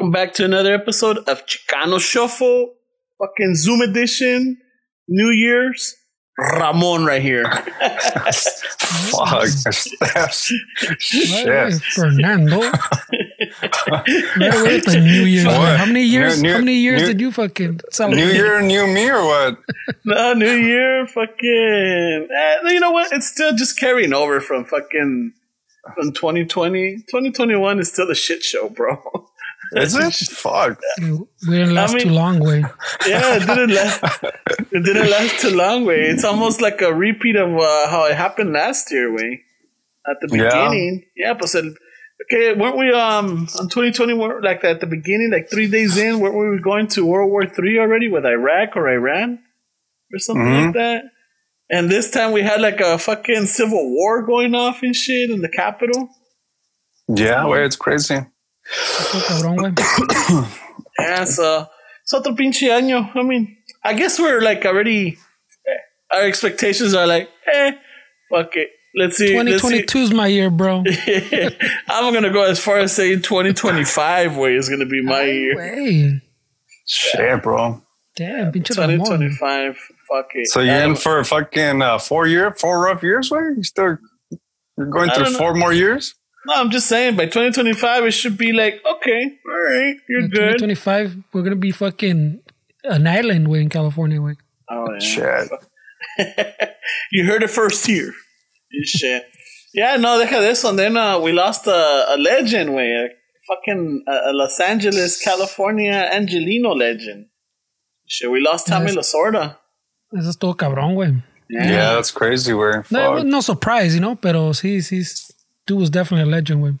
Welcome back to another episode of Chicano Shuffle, fucking Zoom edition, New Year's. Ramon right here. Fuck. Hey, Shit. Fernando. right the New Year's. How many years? New- how many years new- did you fucking celebrate? New year, new me, or what? No, New Year, fucking. Eh, you know what? It's still just carrying over from fucking from 2020. 2021 is still a shit show, bro. Is it? Fuck. We didn't last mean- too long, way. yeah, it didn't last. It didn't last too long, way. It's almost like a repeat of uh, how it happened last year, way. At the beginning, yeah, but said, okay, weren't we um on 2020? weren't- Like at the beginning, like three days in, weren't we going to World War Three already with Iraq or Iran or something Mm-hmm. like that? And this time we had like a fucking civil war going off and shit in the capital. Yeah, wait, it's crazy. Qué cabrón, güey. Yeah, so it's otro pinche año. I mean, I guess we're like already. eh, Our expectations are like, eh, fuck it. Let's see. 2022 is my year, bro. I'm gonna go as far as saying 2025 way is gonna be my year. Hey, Shit, bro. damn, pinche 2025. Fuck it. So you're in for a fucking uh, four year, four rough years, wait? You still you're going through don't know. four more years? No, I'm just saying. By 2025, it should be like, okay, all right, you're In good. 2025, we're gonna be fucking an island way in California, way. Oh yeah. Shit. you heard it first here. You shit. Yeah, no, deja de eso. And then uh, we lost a, a legend, way. A fucking uh, a Los Angeles, California Angelino legend. Shit, we lost Tommy Yes. Lasorda. Eso es todo cabrón, güey. Yeah, that's crazy. Where No, no surprise, you know, pero sí, sí, dude was definitely a legend, güey.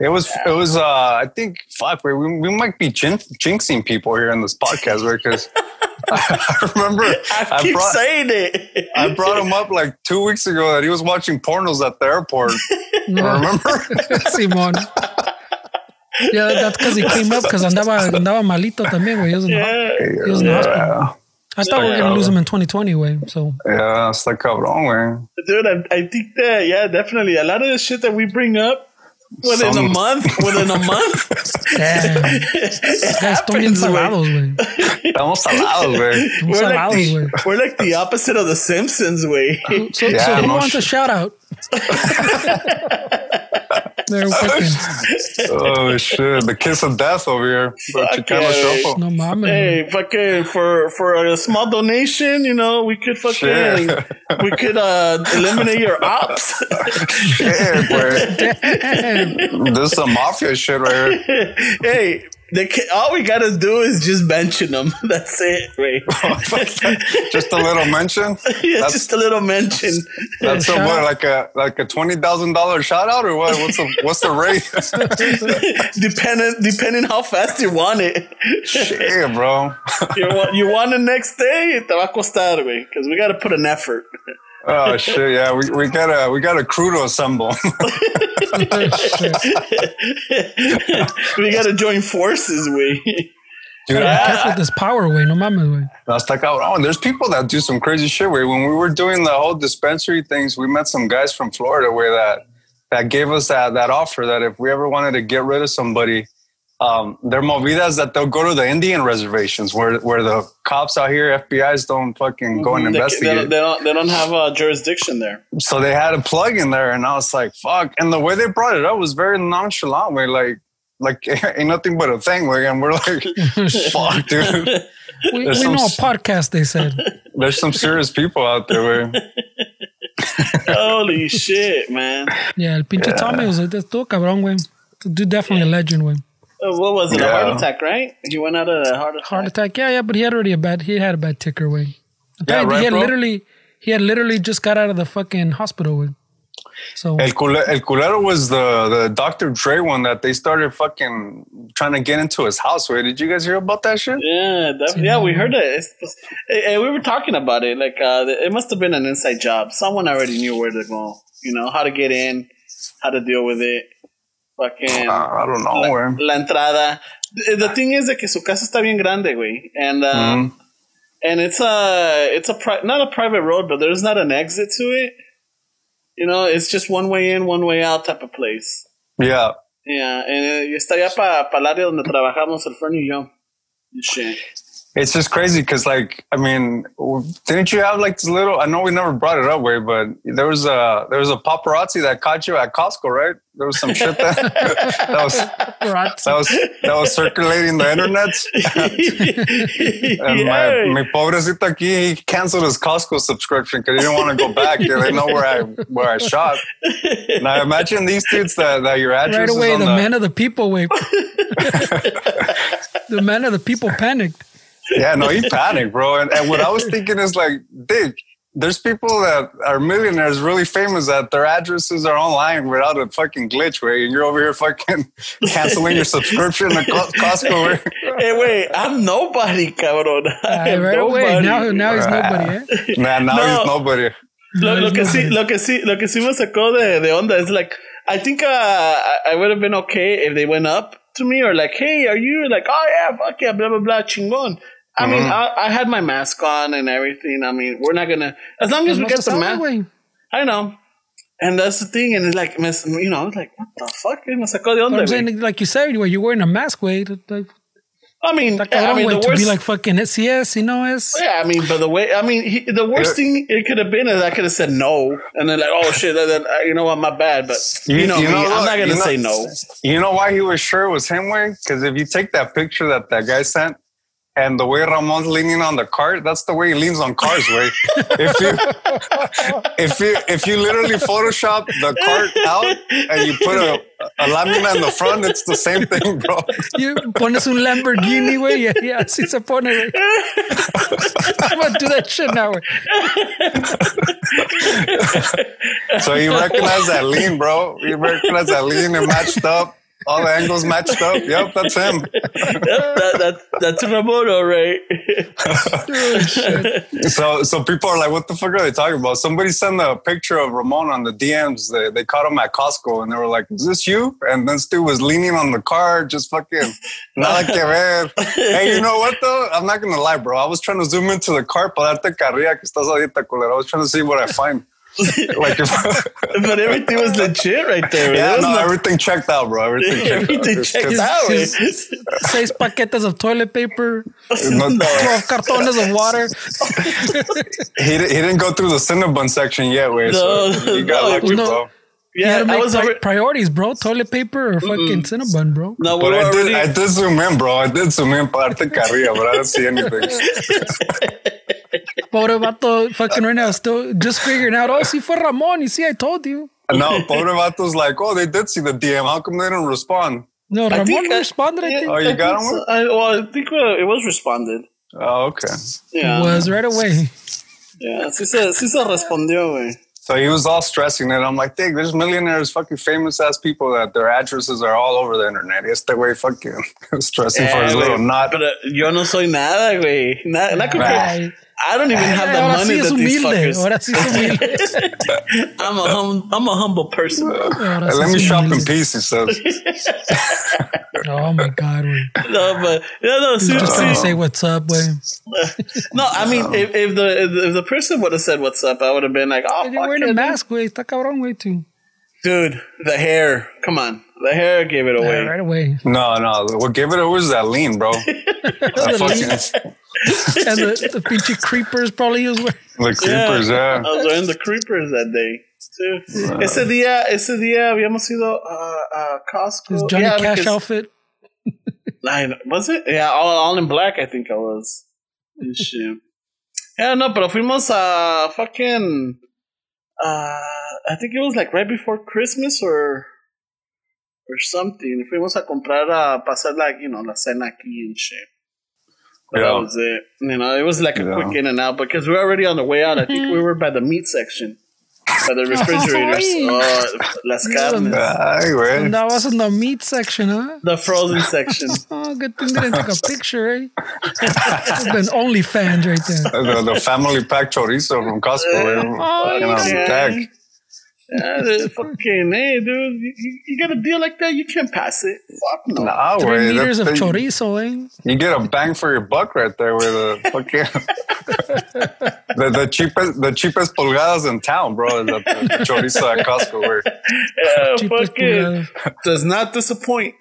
it was, it was. uh I think, fuck, we, we might be jin- jinxing people here in this podcast, right? Because I remember I I keep brought saying it. I brought him up like two weeks ago that he was watching pornos at the airport. Remember? Simón. Yeah, that's because he came up because andaba, andaba malito también, güey. He was in, yeah. he was in the hospital. Yeah, I thought we were going to lose him in 2020, güey. So, yeah, está cabrón, güey. Dude, I, I think that, yeah, definitely. A lot of the shit that we bring up within a month, within a month, damn. These guys están bien salados, güey. Estamos salados, güey. We're like, salados, the, güey. we're like the opposite of the Simpsons way. So, Yeah, so who no wants a shout out? They're fucking, Oh shit, the kiss of death over here. The Fuck Chicano yeah, Shuffle. no mames. Hey, fucking for for a small donation, you know, we could fucking Shit. we could uh eliminate your ops. Shit, boy. This is a mafia shit right here. hey, they can, all we gotta do is just mention them. That's it, right? Oh, just a little mention. yeah, That's- just a little mention. That's a, what, like a like a twenty thousand dollar shout out or what? What's the what's the rate? depending depending how fast you want it. shit, bro. you want you want it next day, te va a costar, güey, because we gotta put an effort. Oh shit, yeah. We, we got a we got a crew to assemble. we gotta join forces, way. Dude, Careful with this power, güey. No mames, güey. That's like, oh, and there's people that do some crazy shit. Where when we were doing the whole dispensary things, we met some guys from Florida where that that gave us that that offer that if we ever wanted to get rid of somebody, um, they're movidas that they'll go to the Indian reservations where where the cops out here, FBI's don't fucking go and They, they, investigate. don't, they don't they don't have a jurisdiction there. so they had a plug in there, and I was like, "Fuck!" And the way they brought it up was very nonchalant. Way like, like ain't nothing but a thing. Like, and we're like, "Fuck, dude." We, we some know a podcast, they said. There's some serious people out there. Way. Holy shit, man. Yeah, el pinche Tommy was estuvo cabrón, güey. Dude, definitely a legend, güey. Uh, what was it? A heart attack, right? He went out of a heart attack. Heart attack, yeah, yeah, but he had already a bad, he had a bad ticker, way. Yeah, right, he had bro? literally, he had literally just got out of the fucking hospital, way. So El, cule- El Culero was the, the Dr. Dre one that they started fucking trying to get into his house. Wait, did you guys hear about that shit? Yeah, that, yeah, we heard it. It's, it's, eh, eh, we were talking about it. Like, uh, it must have been an inside job. Someone already knew where to go. You know how to get in, how to deal with it. Fucking Uh, I don't know. la, Where. la entrada. The, thing is that que su casa está bien grande, güey, and uh, Mhm. and it's a it's a pri- not a private road, but there's not an exit to it. You know, it's just one way in, one way out type of place. Yeah. Yeah, and eh, y está allá para pa el área donde trabajamos el Fernie y yo. Shit. It's just crazy because, like, I mean, didn't you have like this little? I know we never brought it up, way, but there was a there was a paparazzi that caught you at Costco, right? There was some shit that that was that was that was circulating the internet. And Yeah. my, mi pobrecito aquí, he canceled his Costco subscription because he didn't want to go back. Yeah, they know where I where I shop. Now imagine these dudes that, that your address right away, the the, man of the people, way. the man of the people panicked. Yeah, no, he panicked, bro. And, and what I was thinking is like, Dick, there's people that are millionaires, really famous, that their addresses are online without a fucking glitch, way, and you're over here fucking canceling your subscription to Costco. Way. Hey, wait, I'm nobody, cabrón. I am right away, nobody. now now he's nobody, eh? Man, now No. he's nobody. lo, lo que sí, lo que sí, lo que sí me sacó de, de onda is like, I think uh, I, I would have been okay if they went up to me or like, hey, are you like, oh yeah, fuck yeah, blah blah blah, chingon. I mean, Mm-hmm. I, I had my mask on and everything. I mean, we're not gonna as long as we get se the mask. güey. I know. And that's the thing, and it's like, me- you know, I was like, what the fuck? Me sacó de But onda, I'm saying, like you said, where you're wearing a mask, way. Like, I mean, Está I cabrón, mean, güey, the to worst. be like fucking SCS, you know, es. yeah, I mean, but the way, I mean, he, the worst thing it could have been is I could have said no, and then like, oh shit, that, that, uh, you know what, my bad, but you, know, me, I'm not gonna You know- say no. You know why he was sure it was him, way? Because if you take that picture that that guy sent, and the way Ramon's leaning on the cart, that's the way he leans on cars, way. if you if you if you literally Photoshop the cart out and you put a, a lamina in the front, it's the same thing, bro. You pones un Lamborghini, güey, y y así se pone. I'm gonna do that shit now. So you recognize that lean, bro. You recognize that lean and matched up. All the angles matched up. Yep, that's him. that, that, that's Ramon, right? Oh. So, so people are like, "What the fuck are they talking about?" Somebody sent a picture of Ramon on the DMs. They, they caught him at Costco, and they were like, "Is this you?" And this dude was leaning on the car, just fucking nada que ver. Hey, you know what though? I'm not gonna lie, bro. I was trying to zoom into the car para darte carrilla que estás ahorita, culero. I was trying to see what I find. Like, if, but everything was legit right there. yeah, no, no- everything checked out, bro. Everything checked out. everything It's checked out. His- güey. Seis paquetes of toilet paper, no- 12 cartones of water. he, he didn't go through the Cinnabon section yet, way. No, so you got no, lucky, no. bro. You had Yeah, I was pri- over. priorities, bro. Toilet paper or fucking mm-hmm. Cinnabon, bro. No, we But were I did, already. I did zoom in, bro. I did zoom in para darte carrilla, but I didn't see anything. Pobre vato, fucking right now, still just figuring out. Oh, si fue Ramon. You see, I told you. No, pobre vato's like, oh, they did see the DM. How come they didn't respond? No, I Ramon think I- responded. I yeah, think Oh, you I got think him so. I, well, I think uh, it was responded. Oh, okay. Yeah. was right away. Yeah, sí se, sí se respondió, güey. So he was all stressing it. I'm like, Dick, there's millionaires, fucking famous ass people that their addresses are all over the internet. Este way fucking stressing for his little güey, knot. Pero yo no soy nada, güey. Na- na- creo que- Ay, I don't even have the ahora money sí es that these humilde. fuckers. Ahora sí es humilde. I'm a hum, I'm a humble person. Ahora Hey, sí let es me shop in humilde. peace, he says. Oh my god, güey. No, but yeah, no, He's just trying to say what's up, güey. No, I mean, if, if the if, the- if the person would have said what's up, I would have been like, oh, You're fuck wearing yeah, a mask, güey. Está cabrón, güey, too. dude. The hair, come on, the hair gave it away. Yeah, right away. No, no. What gave it away was that lean, bro. That fucking- And the, the pinche creepers probably he was wearing. the creepers, yeah. I was wearing the creepers that day. Too. Ese día, ese día habíamos ido a, a Costco. His Johnny yeah, Cash because- outfit. I- was it? Yeah, all, all in black. I think I was. and shit. Yeah, no, pero fuimos a fucking. Uh, I think it was like right before Christmas or or something. Fuimos a comprar a pasar like you know la cena aquí and shit. But that was it. You know, it was like a Yeah. quick in and out because we were already on the way out. I think we were by the meat section, by the refrigerators. oh, las carnes, Ay, güey. And that was in the meat section, huh? the frozen section. Oh, good thing they didn't take a picture, eh? It's been only fans right there. The, the family pack chorizo from Costco. güey. Oh, You know, yeah. Tag. Yeah, the fucking hey, dude, you, you- you got a deal like that, you can't pass it. Fuck no. Nah, Three güey. meters of That- chorizo, eh? You get a bang for your buck right there with the fucking the, the cheapest the cheapest pulgadas in town, bro. is The, the chorizo at Costco. Where Yeah, Cheapest fucking does not disappoint.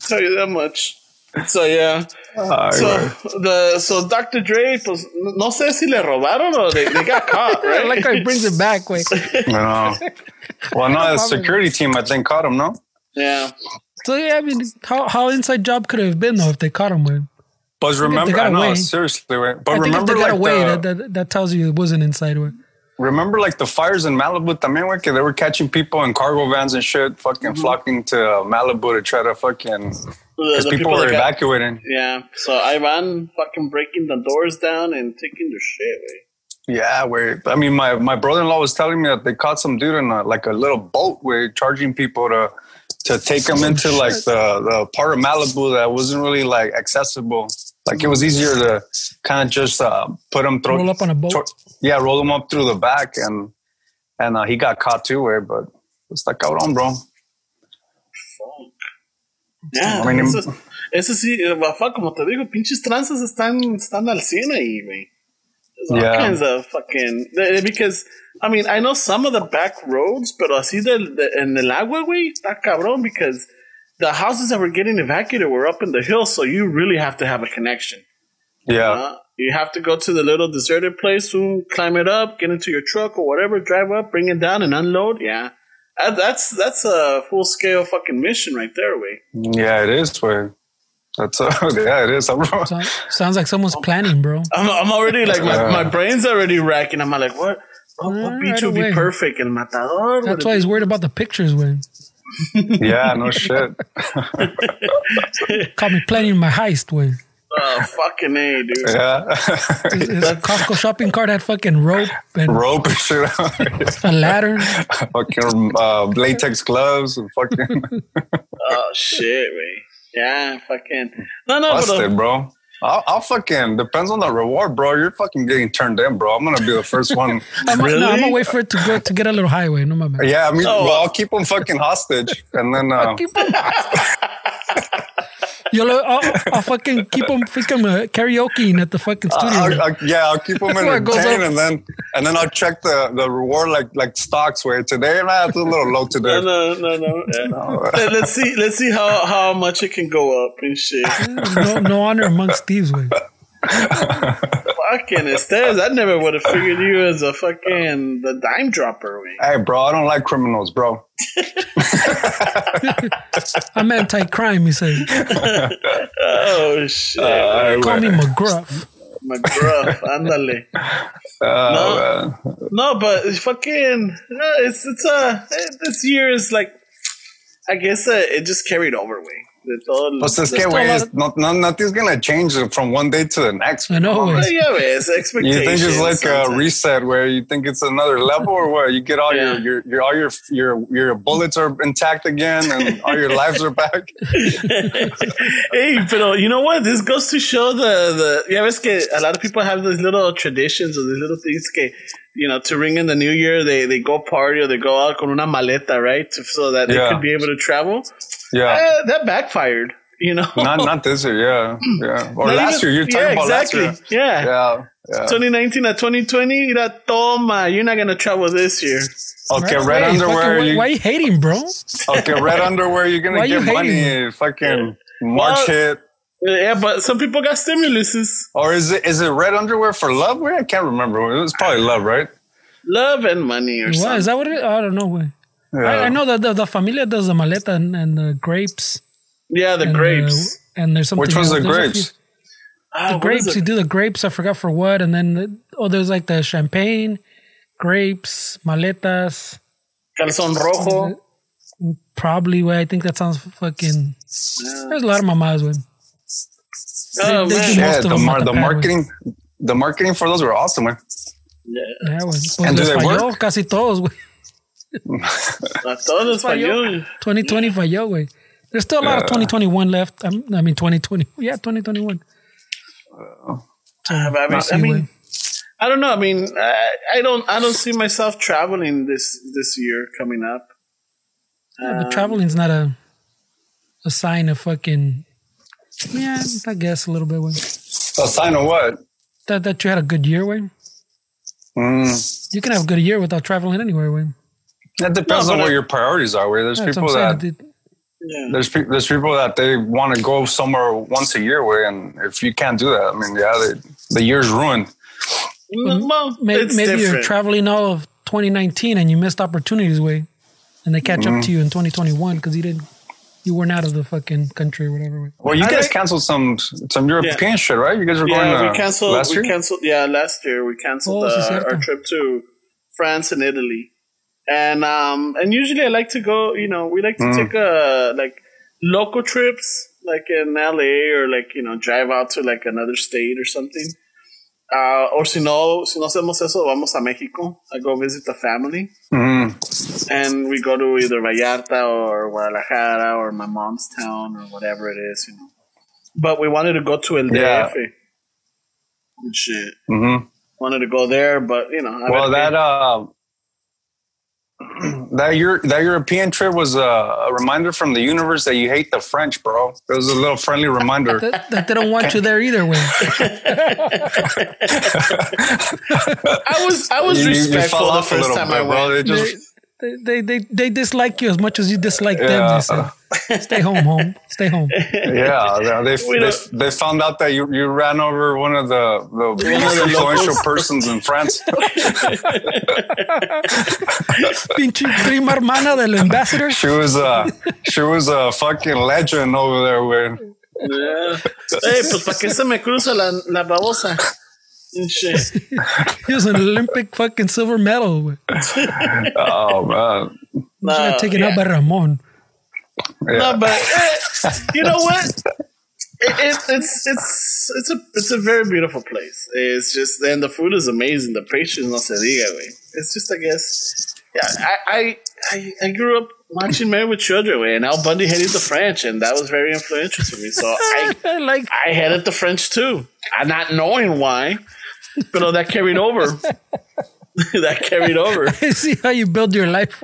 tell you that much. So yeah, Ay, so güey. the so Dr. Dre, pues no sé si le robaron or they, they got caught, right? like how he brings it back, wait. You know. Well, no, the security team I think caught him. No, yeah, So yeah, I mean, how how inside job could it have been though if they caught him with? but remember, got I know seriously, right? But I think if remember, they got like away, the, that, that that tells you it wasn't inside with. remember like the fires in Malibu, también, güey, que they were catching people in cargo vans and shit, fucking flocking to uh, Malibu to try to fucking the, because the people, that were got- evacuating. Yeah, so Ivan fucking breaking the doors down and taking the shit away. Yeah, where I mean, my, my brother in law was telling me that they caught some dude in a, like a little boat where charging people to to take them into like the, the part of Malibu that wasn't really like accessible. Like it was easier to kind of just uh, put them through. Roll up on a boat. yeah, roll them up through the back, and and uh, he got caught too. Where, but it's like cabrón, bro. Yeah, I mean, eso, eso sí, eh, Bafa, como te digo, pinches tranzas están, están al 100 ahí, güey. There's all Yeah. kinds of fucking. eh, Because, I mean, I know some of the back roads, pero así del, de, en el agua, güey, está cabrón because the houses that were getting evacuated were up in the hill, so you really have to have a connection. Yeah, Uh, you have to go to the little deserted place, soon climb it up, get into your truck or whatever, drive up, bring it down, and unload. Yeah, that's that's a full scale fucking mission right there, way. yeah, it is. Way. That's uh, yeah, it is. bro. So, sounds like someone's planning, bro. I'm, I'm already like my, my brain's already racking. I'm like, what? What, what beach right would be perfect? El Matador. That's why he's worried about the pictures, when Yeah, no shit. caught me planning my heist, when be- oh fucking a, dude. Yeah, his Costco shopping cart had fucking rope and rope and shit. a ladder. fucking uh, latex gloves and fucking Oh shit, man. Yeah, fucking. No, no, but uh, busted, bro. I'll, I'll fucking depends on the reward, bro. You're fucking getting turned in, bro. I'm gonna be the first one. I'm, No, I'm gonna wait for it to go to get a little highway. No, my man. yeah, I mean, Oh. well, I'll keep them fucking hostage, and then uh, Keep 'em- Yo, I'll, I'll fucking keep them freaking uh, karaokeing at the fucking studio. I'll, I'll, yeah, I'll keep them Where it goes entertained, and then and then I'll check the the reward like like stocks. Where today, man, it's a little low today. no, no, no, no. Yeah. Let- let's see. Let's see how how much it can go up and shit. no, no honor amongst thieves, way. fucking Estes, I never would have figured you as a fucking the dime dropper. Way. Hey, bro, I don't like criminals, bro. I'm anti-crime. You says, Oh shit, Uh, "Call me McGruff." McGruff, ándale. uh, No, but it's fucking. no, It's it's uh this year is like, I guess uh, it just carried over. Way. De todo el- Pues es de- que, still güey, lot es- no, no, nothing's gonna change from one day to the next. I know, Come on, güey. man. Yeah, ves, You think it's like a reset where you think it's another level, or what? You get all Yeah. your, your your all your your your bullets are intact again, and all your lives are back. hey, but you know what? This goes to show the the yeah. Ves que a lot of people have these little traditions or these little things que you know to ring in the new year. They they go party or they go out con una maleta, right? So that they Yeah. could be able to travel. Yeah, Uh, that backfired. You know, not not this year. Yeah, yeah. Or Not last even- year. You're talking yeah, about exactly. last year. Yeah. Yeah, yeah. 2019 at 2020, mira, toma, you're not gonna travel this year. Okay, Right red away. underwear. Fucking, why, you, why you hating, bro? okay, red underwear. You're gonna Why you get money. hating? Fucking March Well- hit. Yeah, but some people got stimuluses. Or is it is it red underwear for love? Wait, I can't remember. It was probably love, right? Love and money or What something. is that? What it is? I don't know. Way. Yeah. I, I know that the, the familia does the maleta and, and the grapes. yeah, the and, grapes. uh, and there's something. Which one's else. the There's grapes? few- Ah, the what grapes. is You do the grapes. I forgot for what, and then the, oh, there's like the champagne, grapes, maletas. Calzón rojo. Probably way. I think that sounds fucking. There's a lot of mamas with. Oh, they man. Yeah, most the, mar- the the pad, marketing, the marketing for those were awesome. Man. Yeah. Yeah, güey. And do they work? casi todos, güey. A todos falló. 2020 falló, güey. There's still a lot of 2021 left. I'm- I mean, 2020. Yeah, 2021. Ah, but I mean, I mean, güey. I don't know. I mean, I, I don't, I don't see myself traveling this this year coming up. Yeah, but traveling's not a a sign of fucking. Yeah, I guess a little bit, güey. A sign of what? That that you had a good year, way. Mm, You can have a good year without traveling anywhere, way. That depends No, on but what it- your priorities are. Where there's people that saying. Yeah. there's pe- there's people that they want to go somewhere once a year. Where and if you can't do that, I mean, yeah, they, the year's ruined. Mm, Well, May, it's maybe you're traveling all of 2019 and you missed opportunities, way, and they catch up to you in 2021 because you didn't, you weren't out of the fucking country or whatever. Way. Well, you I guys like- canceled some some European shit, right? You guys were going yeah, uh, we canceled. last we year. canceled. Yeah, last year we canceled Oh, uh, our trip to France and Italy, and um, and usually I like to go. You know, we like to Mm. take uh like local trips, like in LA or like you know drive out to like another state or something. Uh, or si no, si no hacemos eso, vamos a Mexico. I go visit the family, Mhm. and we go to either Vallarta or Guadalajara or my mom's town or whatever it is, you know. But we wanted to go to El Yeah. DF and shit. Mhm. Wanted to go there, but you know. I Well, that uh, that your that European trip was a, a reminder from the universe that you hate the French, bro. It was a little friendly reminder. That, that they don't want you there either, way. I was I was You- you- you respectful fell the first time bit, I bro. went. They just They, they they they dislike you as much as you dislike them. They said, "Stay home, home. Stay home." yeah, they We they, they found out that you, you ran over one of the the most influential persons in France. Pinche prima hermana del ambassador. She was a she was a fucking legend over there. With Yeah. Hey, pues para qué se me cruza la, la babosa. And shit. He was an Olympic fucking silver medal. oh man, She No, got taken yeah. out by Ramon. yeah. No, but eh, you know what? It, it, it's it's it's a it's a very beautiful place. It's just and the food is amazing. The pastries no se diga, güey. It's just I guess yeah. I I I, I grew up watching Married with Children, way, and Al Bundy hated the French, and that was very influential to me. So I I like I hated the French too, I'm not knowing why, but that carried over. that carried over. I see how you build your life.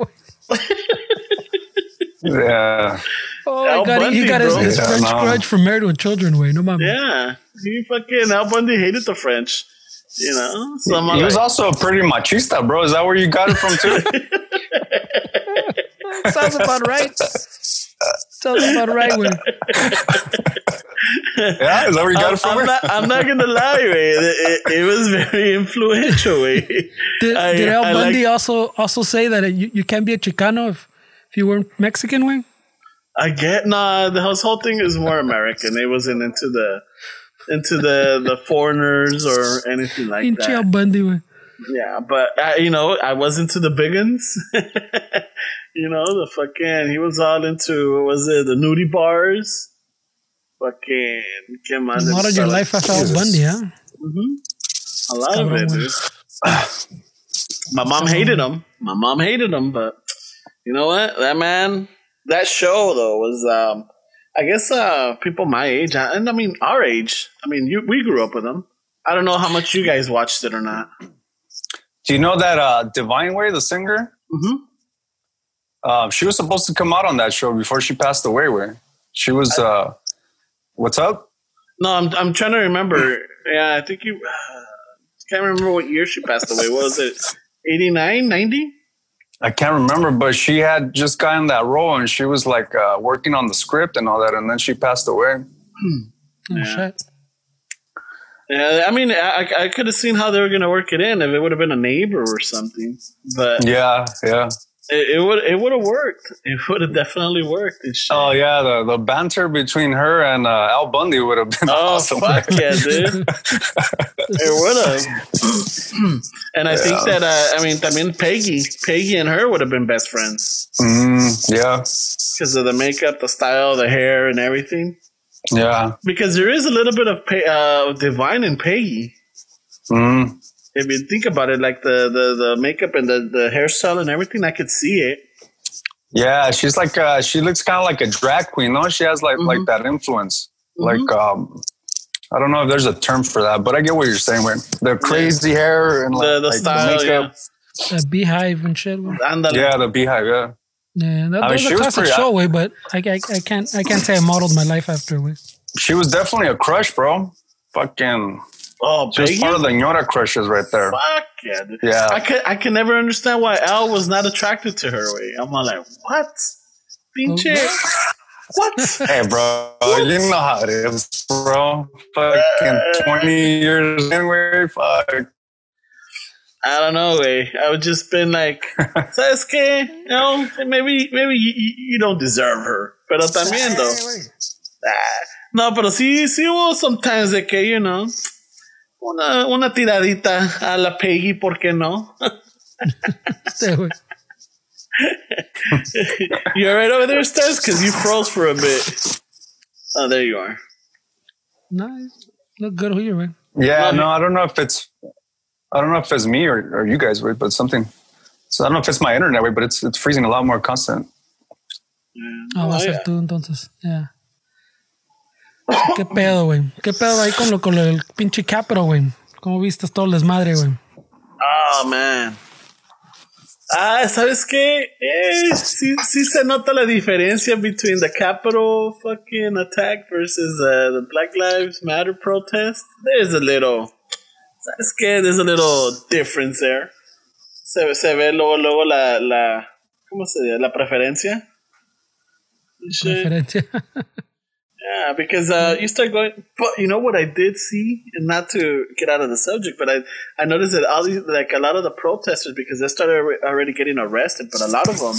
yeah. Oh, Al I got, he got his, bro. his Yeah, French no. grudge from Married with Children. Way no mama. Yeah, he fucking Al Bundy hated the French. You know, so I'm He like, was also a pretty machista, bro. Is that where you got it from too? Sounds about right. Sounds about right. Way. yeah, is that where you got it from? I'm not, I'm not gonna lie, way. It, it, it was very influential, way. Did, I- did Al I Bundy like- also also say that you, you can't be a Chicano if, if you weren't Mexican? Way. I get nah. The whole whole thing is more American. It wasn't into the into the the foreigners or anything like Pinche Al that. Bundy. Way. Yeah, but uh, you know, I was into the biggins. you know, the fucking he was all into what was it the nudie bars. Fucking ¿qué más A lot of your life after Al Jesus. Bundy, huh? A lot of it, dude. My mom hated him. My mom hated him, but you know what? That man, that show though was, um, I guess, uh, people my age, uh, and I mean our age. I mean, you, we grew up with him. I don't know how much you guys watched it or not. Do you know that uh, Divine Way, the singer? hmm Uh, she was supposed to come out on that show before she passed away. Where she was, uh, what's up? No, I'm I'm trying to remember. Yeah, I think you. Uh, can't remember what year she passed away. What was it? 89, 90? I can't remember, but she had just gotten that role and she was like uh, working on the script and all that, and then she passed away. Oh, Yeah. shit. Yeah, I mean, I, I- I could have seen how they were going to work it in if it would have been a neighbor or something. But Yeah, yeah. It, it would it would have worked. It would have definitely worked. Oh yeah, the, the banter between her and uh, Al Bundy would have been Oh awesome. fuck yeah, dude! it would have. and I think that uh, I mean, I mean, Peggy, Peggy and her would have been best friends Mm, yeah, because of the makeup, the style, the hair, and everything. yeah. Because there is a little bit of uh, divine in Peggy. Mm, If you think about it, like the the, the makeup and the, the hairstyle and everything, I could see it. yeah, she's like uh, she looks kind of like a drag queen. No, she has like like mm-hmm. that influence. Mm-hmm. Like um, I don't know if there's a term for that, but I get what you're saying. With the crazy hair and like The the like style, yeah. That beehive and shit. güey. Ándale. yeah, the beehive. Yeah, Yeah, that, I mean, was she a was classic pretty- uh, show, way, but I, I, I can't I can't say I modeled my life after it. she was definitely a crush, bro. Fucking, Oh, she was Peggy. part of the Ñora crushes right there. Fuck yeah, dude. Yeah. I can I can never understand why Al was not attracted to her. Way I'm all like, what? Pinche. What? Hey, bro, you know how it is, bro. Fucking 20 years anyway. Fuck. I don't know, way. I would just been like, ¿sabes qué? You know, maybe, maybe you, you- you don't deserve her. Pero también, though. Ah, no, pero sí, sí hubo sometimes de que, you know, una, una tiradita a la Peggy, ¿por qué no? Sí, güey. you alright over there, Stez? Because you froze for a bit. Oh, there you are. Nice. Look good over here, man. Yeah, no. I don't know if it's, I don't know if it's me or, or you guys, wait, but something. So I don't know if it's my internet, way, but it's it's freezing a lot more constant. Ah, va a Oh, yeah. tú entonces. Ya. ¿Qué pedo, güey? ¿Qué pedo ahí con lo, con del pinche Capro, güey? ¿Cómo viste todo el desmadre, güey? Oh, man. Ah, ¿sabes qué? Eh, sí, sí se nota la diferencia between the Capitol fucking attack versus uh, the Black Lives Matter protest. There's a little, ¿sabes qué? There's a little difference there. Se, se ve luego, luego la, la, ¿cómo se dice? La preferencia. Shit. Yeah, because uh, you start going. But you know what I did see, and not to get out of the subject, but I I noticed that all these like a lot of the protesters because they started already getting arrested, but a lot of them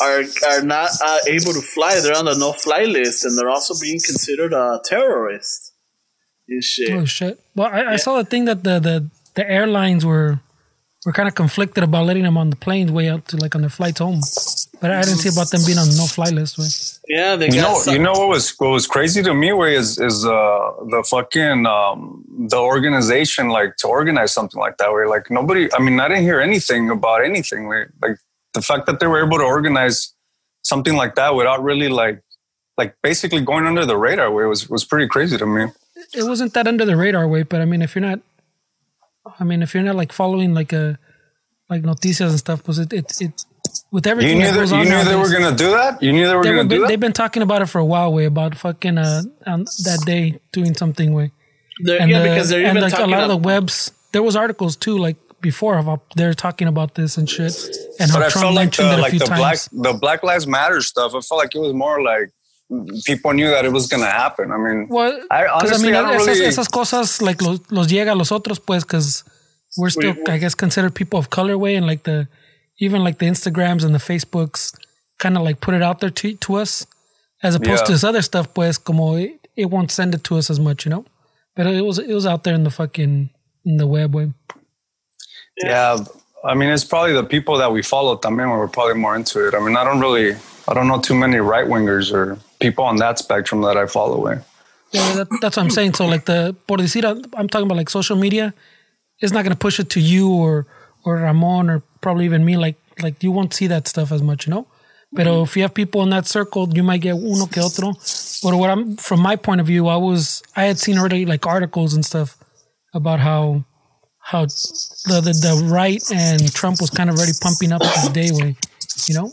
are are not uh, able to fly. They're on the no fly list, and they're also being considered a terrorist. And shit. Oh shit! Well, I, I saw the thing that the the, the airlines were were kind of conflicted about letting them on the planes way out to like on their flights home, but I didn't see about them being on the no fly list. Way. Yeah, they You got know, some- you know what was what was crazy to me way is is uh the fucking um the organization like to organize something like that way like nobody I mean I didn't hear anything about anything way. like the fact that they were able to organize something like that without really like like basically going under the radar way was was pretty crazy to me. It wasn't that under the radar way, but I mean, if you're not, I mean, if you're not like following like a like noticias and stuff, because it it, it with You everything knew that that goes you on knew they were gonna do that. You knew they were they gonna were, do that. they've been talking about it for a while way about fucking uh on that day doing something way. they're- and yeah, the- because they're and even like a talking lot of the webs. There was articles too, like before about they're talking about this and shit, and how but I Trump felt like mentioned the it a like few the times. black the Black Lives Matter stuff. I felt like it was more like people knew that it was gonna happen. I mean, Well, I honestly I, don't esas, really. esas cosas like los, los llega a los otros pues because we're still We- I guess considered people of color way and like the even like the Instagrams and the Facebooks kind of like put it out there to to us as opposed Yeah. to this other stuff pues como it, it won't send it to us as much you know but it was it was out there in the fucking in the web way Yeah, I mean, it's probably the people that we follow también were probably more into it. I mean, I don't really, I don't know too many right wingers or people on that spectrum that I follow. Eh? yeah that, that's what I'm saying so like the por decir I'm talking about like social media it's not gonna push it to you or or Ramon or probably even me like like you won't see that stuff as much you know Pero if you have people in that circle, you might get uno que otro. But what I'm from my point of view, I was I had seen already like articles and stuff about how how the the, the right and Trump was kind of already pumping up this day way, you know,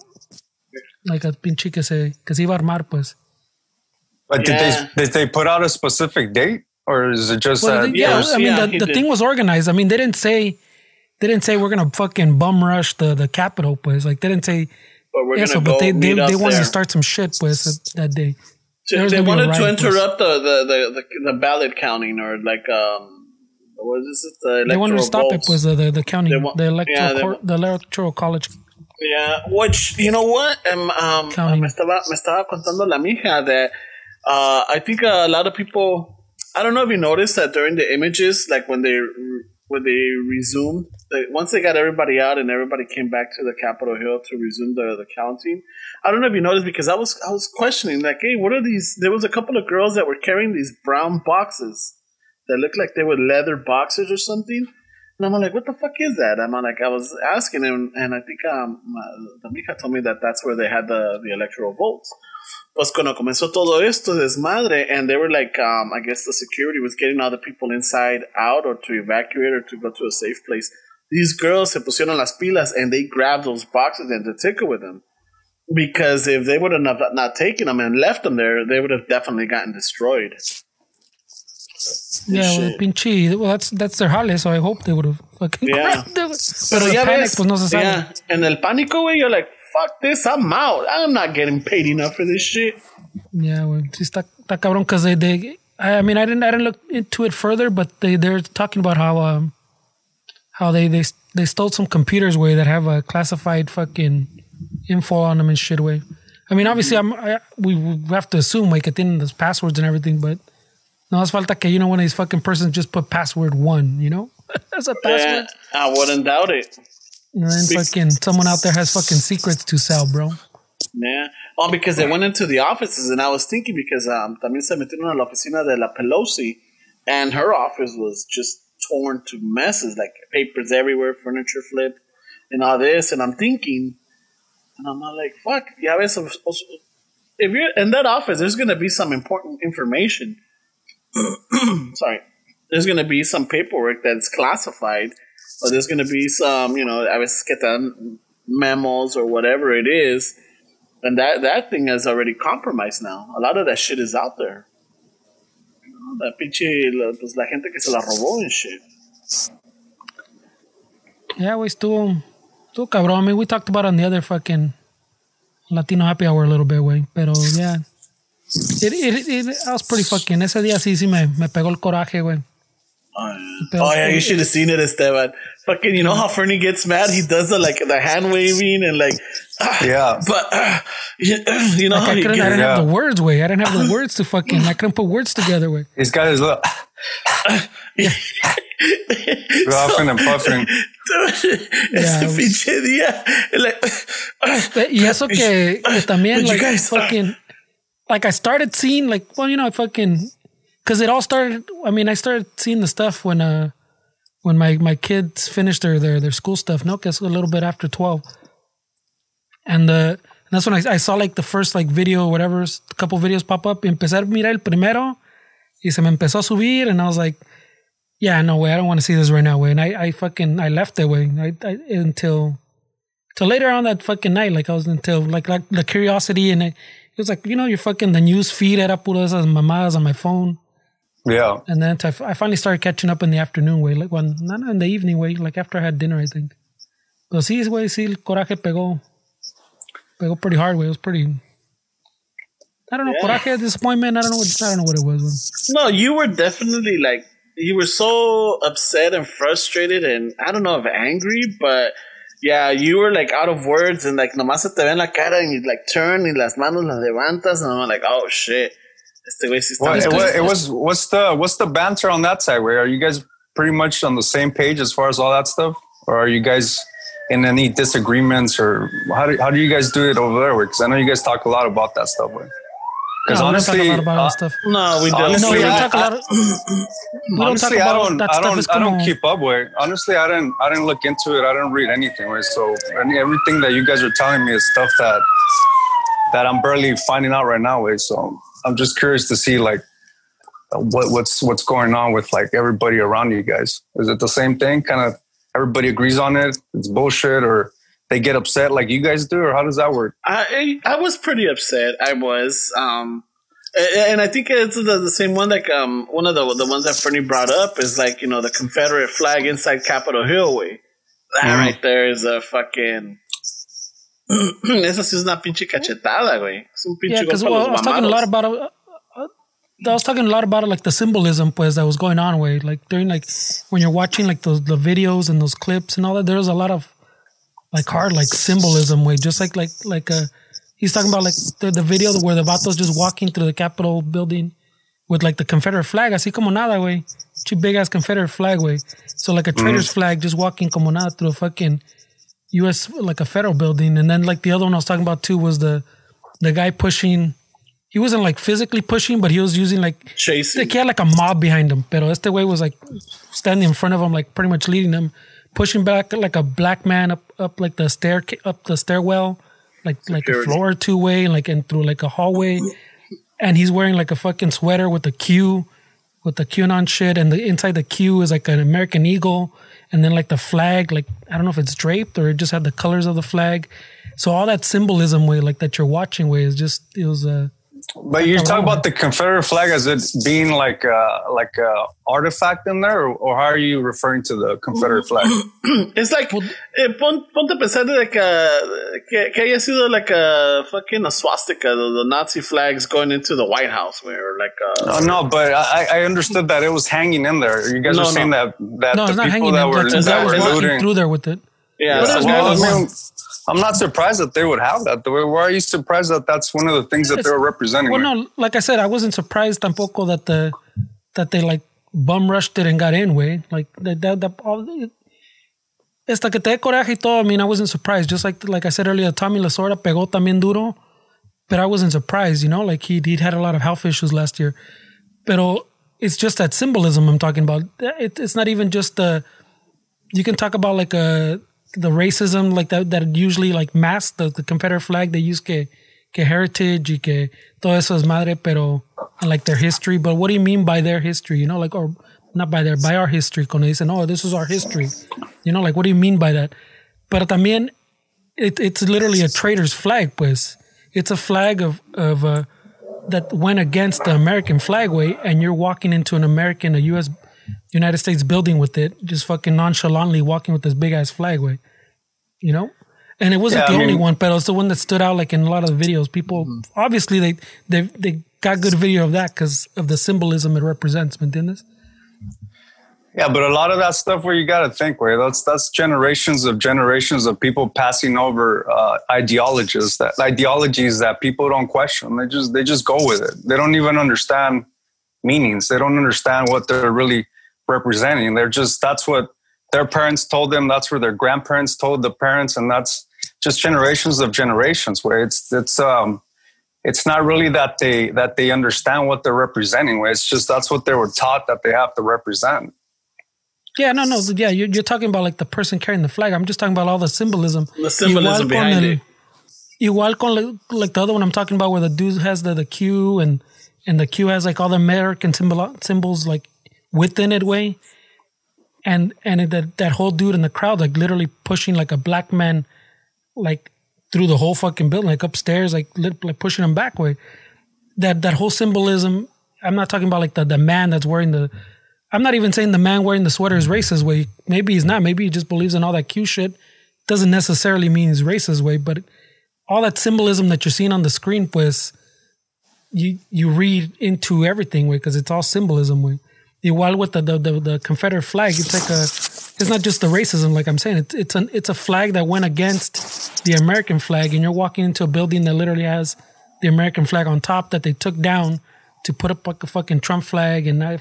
like a pinche que se que se iba a armar pues. But did they did they put out a specific date, or is it just Well, that? yeah, there's- I mean yeah, the, the did. thing was organized. I mean they didn't say they didn't say we're gonna fucking bum rush the the Capitol pues. Like they didn't say But we're eso, gonna but go they they, meet up they wanted there. to start some shit pues that, that day. To- There's they gonna be a wanted to riot, pues. interrupt the, the, the, the, the ballot counting or like um what is this the They wanted to electoral stop it votes. was the the, the county They wa- the electoral yeah, they cor- the electoral college Yeah, which you know what? Um, um Counting. me estaba me estaba contando la mija that uh, I think a lot of people. I don't know if you noticed that during the images, like when they when they resumed, like once they got everybody out and everybody came back to the Capitol Hill to resume the the counting. I don't know if you noticed because I was I was questioning like, hey, what are these? There was a couple of girls that were carrying these brown boxes that looked like they were leather boxes or something. And I'm like, what the fuck is that? I'm like, I was asking him, and I think um, the mija told me that that's where they had the, the electoral votes. Pues cuando comenzó todo esto desmadre, and they were like, um, I guess the security was getting all the people inside out or to evacuate or to go to a safe place. These girls se pusieron las pilas and they grabbed those boxes and the ticket with them. Because if they would have not, not taken them and left them there, they would have definitely gotten destroyed. Yeah, well, Shit. pinche. Well, that's that's their jale, so I hope they would have fucking. Yeah. grabbed it. Pero the ya panic, ves, pues no se sabe. yeah, en el pánico, güey, you're like, fuck this, I'm out. I'm not getting paid enough for this shit. Yeah, well, está, está cabrón because they, they I, I mean I didn't I didn't look into it further, but they they're talking about how um how they they they stole some computers way that have a classified fucking info on them and shit way. I mean, obviously, I'm I, we, we have to assume like it in those passwords and everything, but no hace falta que you know one of these fucking persons just put password one, you know, as a Yeah, password. I wouldn't doubt it. And then fucking someone out there has fucking secrets to sell, bro. Yeah. Oh, because they went into the offices, and I was thinking because um, también se metieron a la oficina de la Pelosi, and her office was just torn to messes, like papers everywhere, furniture flipped, and all this. And I'm thinking, and I'm not like, fuck, ya ves, if you're in that office, there's going to be some important information. Sorry. There's going to be some paperwork that's classified, or there's going to be some, you know, que te dan memos or whatever it is. And that, that thing is already compromised now. A lot of that shit is out there. You know, that pinche, pues la gente que se la robó and shit. Yeah, we estuvo, estuvo cabrón. I mean, we talked about on the other fucking Latino happy hour a little bit, way. Pero yeah, it, it, it, I was pretty fucking. Ese día sí, sí me, me pegó el coraje, güey. Oh yeah. Oh yeah, you should have seen it, Esteban. Fucking, you know how Fernie gets mad? He does the like the hand waving and like, ah, Yeah. but ah, you, you know Like how I he couldn't, I didn't have the words, way. I didn't have the words to fucking. I couldn't put words together, way. He's got his little Laughing and puffing. Ese Yeah. pinche día. Like, Y eso que, que también, But you like, guys- fucking, like I started seeing, like, well, you know, I fucking, because it all started. I mean, I started seeing the stuff when, uh, when my my kids finished their their their school stuff. No, because a little bit after twelve, and and that's when I, I saw like the first like video, whatever, a couple videos pop up. A mirar el primero, y se me empezó a subir, and I was like, yeah, no way, I don't want to see this right now, way. And I I fucking I left it, way. I, I until till later on that fucking night, like I was until like like the curiosity and it, it was like you know your fucking the news feed era puro esas mamadas on my phone, Yeah. and then to, I finally started catching up in the afternoon way, like when not in the evening way, like after I had dinner, I think. But sí, way, sí, el coraje pegó, pegó pretty hard way. It was pretty. I don't know, Yeah. coraje, disappointment. I don't know. What, I don't know what it was. Way. No, you were definitely like you were so upset and frustrated and I don't know if angry, but yeah, you were like out of words and like nomás se te ve en la cara and you like turn y las manos las levantas and I'm like, oh shit. Este güey sí está Well, it, was, it was what's the what's the banter on that side? Where are you guys pretty much on the same page as far as all that stuff, or are you guys in any disagreements, or how do how do you guys do it over there? Because I know you guys talk a lot about that stuff. Because No, we don't talk honestly, a lot about uh, that stuff. No, we don't. honestly, No, we I- don't talk a lot. Of, we don't honestly, talk I about don't, that I stuff. don't, I don't como- keep up with. Honestly, I didn't, I didn't look into it. I didn't read anything. Right? So any, everything that you guys are telling me is stuff that that I'm barely finding out right now. Way. So I'm just curious to see like what what's what's going on with like everybody around you guys. Is it the same thing? Kind of everybody agrees on it. It's bullshit, or they get upset like you guys do, or how does that work? I I was pretty upset. I was, um, and I think it's the, the same one. Like um, one of the the ones that Fernie brought up is like you know the Confederate flag inside Capitol Hill. Way that Mhm. right there is a fucking. Esa sí es una pinche cachetada, güey. Es un pinche Yeah, golpe well, I was talking a lot about uh, uh, I was talking a lot about like the symbolism, pues, that was going on. Way like during like when you're watching like those the videos and those clips and all that. there's a lot of like hard, like symbolism way, just like like like a. He's talking about like the, the video where the vatos just walking through the Capitol building with like the Confederate flag, I así como nada, way. Two big ass Confederate flag, way. So like a traitor's Mm. flag just walking como nada through a fucking U.S. like a federal building, and then like the other one I was talking about too was the the guy pushing. He wasn't like physically pushing, but he was using like Chasing. like he had like a mob behind him. Pero este way was like standing in front of him, like pretty much leading him, pushing back like a black man up up like the stair up the stairwell, like like a floor two way, like and through like a hallway, and he's wearing like a fucking sweater with a Q, with the QAnon shit, and the inside the Q is like an American eagle, and then like the flag, like I don't know if it's draped or it just had the colors of the flag. So all that symbolism way, like that you're watching way, is just it was uh, But you're talking about the Confederate flag as it being like a, like a artifact in there, or, or how are you referring to the Confederate flag? It's like, eh, pon, ponte a pensar de que, que, que haya sido like a fucking a swastika, the, the Nazi flags going into the White House, where like, uh, Oh, no, but I, I understood that it was hanging in there. You guys No, are saying no. that that no, the not people hanging. that in, were, like, that that was were walking looting. through there with it. Yeah, What some is guy wrong was- with I mean, I'm not surprised that they would have that. Why are you surprised that that's one of the things that they're representing? Well, no, like I said, I wasn't surprised tampoco that the that they like bum rushed it and got in, way. Like that, that, that all, hasta que te coraje y todo. I mean, I wasn't surprised. Just like like I said earlier, Tommy Lasorda pegó también duro, but I wasn't surprised. You know, like he he'd had a lot of health issues last year, pero it's just that symbolism I'm talking about. It, it's not even just the. You can talk about like a the racism like that that usually like mask the, the Confederate flag they use que que heritage y que todo eso es madre, pero like their history. But what do you mean by their history? You know, like or not by their by our history. Cuando dicen, oh, this is our history. You know, like what do you mean by that? Pero también it, it's literally a traitor's flag, pues. It's a flag of of uh, that went against the American flag way, and you're walking into an American, a U.S. United States building with it, just fucking nonchalantly walking with this big ass flag way, you know. And it wasn't Yeah, the I only one, but it's the one that stood out like in a lot of the videos. People obviously they they they got good video of that because of the symbolism it represents. ¿Me entiendes? Yeah, but a lot of that stuff where you got to think, where that's that's generations of generations of people passing over uh, ideologies that ideologies that people don't question. They just they just go with it. They don't even understand meanings. They don't understand what they're really representing. They're just that's what their parents told them. That's what their grandparents told the parents, and that's just generations of generations. Where it's it's um it's not really that they that they understand what they're representing. Where it's just that's what they were taught that they have to represent. Yeah, no, no, yeah. You're, you're talking about like the person carrying the flag. I'm just talking about all the symbolism. The symbolism Igual con behind el- it. Igual con like, like the other one I'm talking about, where the dude has the, the Q and and the Q has like all the American symbol symbols like within it way, and and that that whole dude in the crowd like literally pushing like a black man like through the whole fucking building, like upstairs, like like pushing him back way. That that whole symbolism. I'm not talking about like the the man that's wearing the. I'm not even saying the man wearing the sweater is racist way. Maybe he's not. Maybe he just believes in all that Q shit. Doesn't necessarily mean he's racist way, but all that symbolism that you're seeing on the screen, pues, you you read into everything way because it's all symbolism way. Igual with the, the the the Confederate flag, it's like a. It's not just the racism, like I'm saying. It's it's an it's a flag that went against the American flag, and you're walking into a building that literally has the American flag on top that they took down to put up like a fucking Trump flag and I-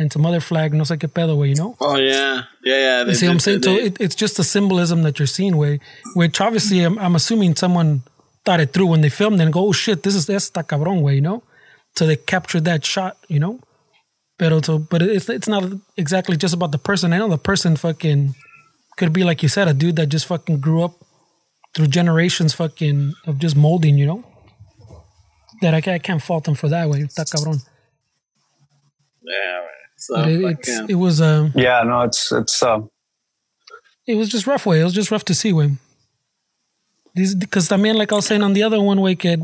and some other flag, no sé qué pedo, way, you know. Oh yeah, yeah, yeah. They, You see what I'm they- saying? So it, it's just the symbolism that you're seeing, way, which obviously I'm, I'm assuming someone thought it through when they filmed and go, oh shit, this is esta cabrón, way, you know? So they captured that shot, you know? Pero so, but it's it's not exactly just about the person. I know the person fucking could be like you said, a dude that just fucking grew up through generations fucking of just molding, you know? That I, I can't fault him for that way. Está cabrón. yeah, right. So it, it's, it was um Yeah, no, it's it's um it was just rough way. It was just rough to see way. These because I mean, like I was saying on the other one, way kid,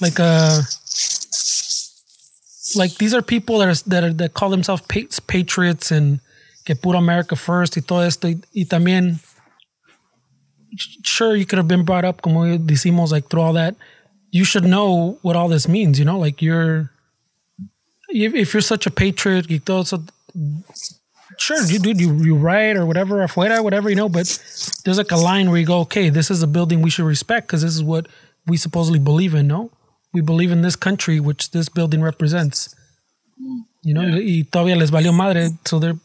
like uh, like these are people that are that are that call themselves pa- patriots and que put America first y todo esto y, y también. Sure, you could have been brought up como decimos like through all that. You should know what all this means. You know, like you're if you're such a patriot, y todo eso, sure, you dude, you you write or whatever, afuera, whatever, you know. But there's like a line where you go, okay, this is a building we should respect because this is what we supposedly believe in. No, we believe in this country which this building represents. You know, y todavía les valió madre, so they're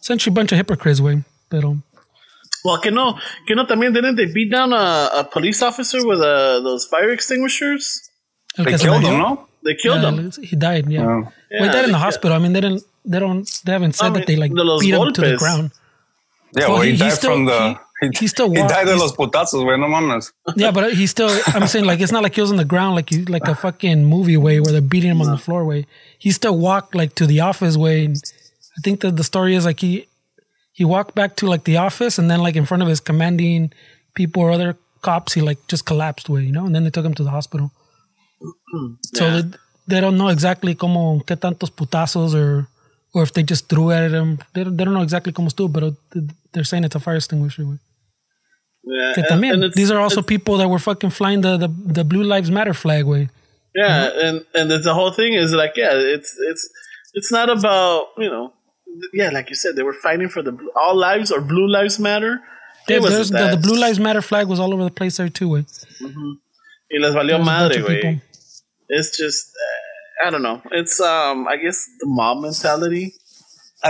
essentially a bunch of hypocrites, way. Pero Well, que no, que no también didn't they beat down a, a police officer with uh, those fire extinguishers? el They killed him, no? They killed yeah, him. He died. Yeah. Yeah. well, he died in the hospital. I mean, they didn't. They don't. They haven't said I mean, that they like de los beat him to the ground. Yeah, Well, well, he, he- he still- from the. He- he still he died de los putazos, güey. No mames. Yeah, but he still. I'm saying like it's not like he was on the ground like you like a fucking movie way where they're beating him on the floor way. He still walked like to the office way. I think that the story is like he he walked back to like the office and then like in front of his commanding people or other cops, he like just collapsed way, you know. And then they took him to the hospital. So Yeah. they, they don't know exactly como qué tantos putazos or or if they just threw at him. They don't, they don't know exactly cómo estuvo, but they're saying it's a fire extinguisher. Way. Yeah, Que and- and these are also people that were fucking flying the, the, the Blue Lives Matter flag way. Yeah, and and the, the whole thing is like, yeah, it's it's it's not about you know, yeah, like you said, they were fighting for the all lives or blue lives matter. Wasn't the, the. Blue Lives Matter flag was all over the place there too. Way. y les valió There was a madre, güey. It's just, uh, I don't know. It's um, I guess the mob mentality.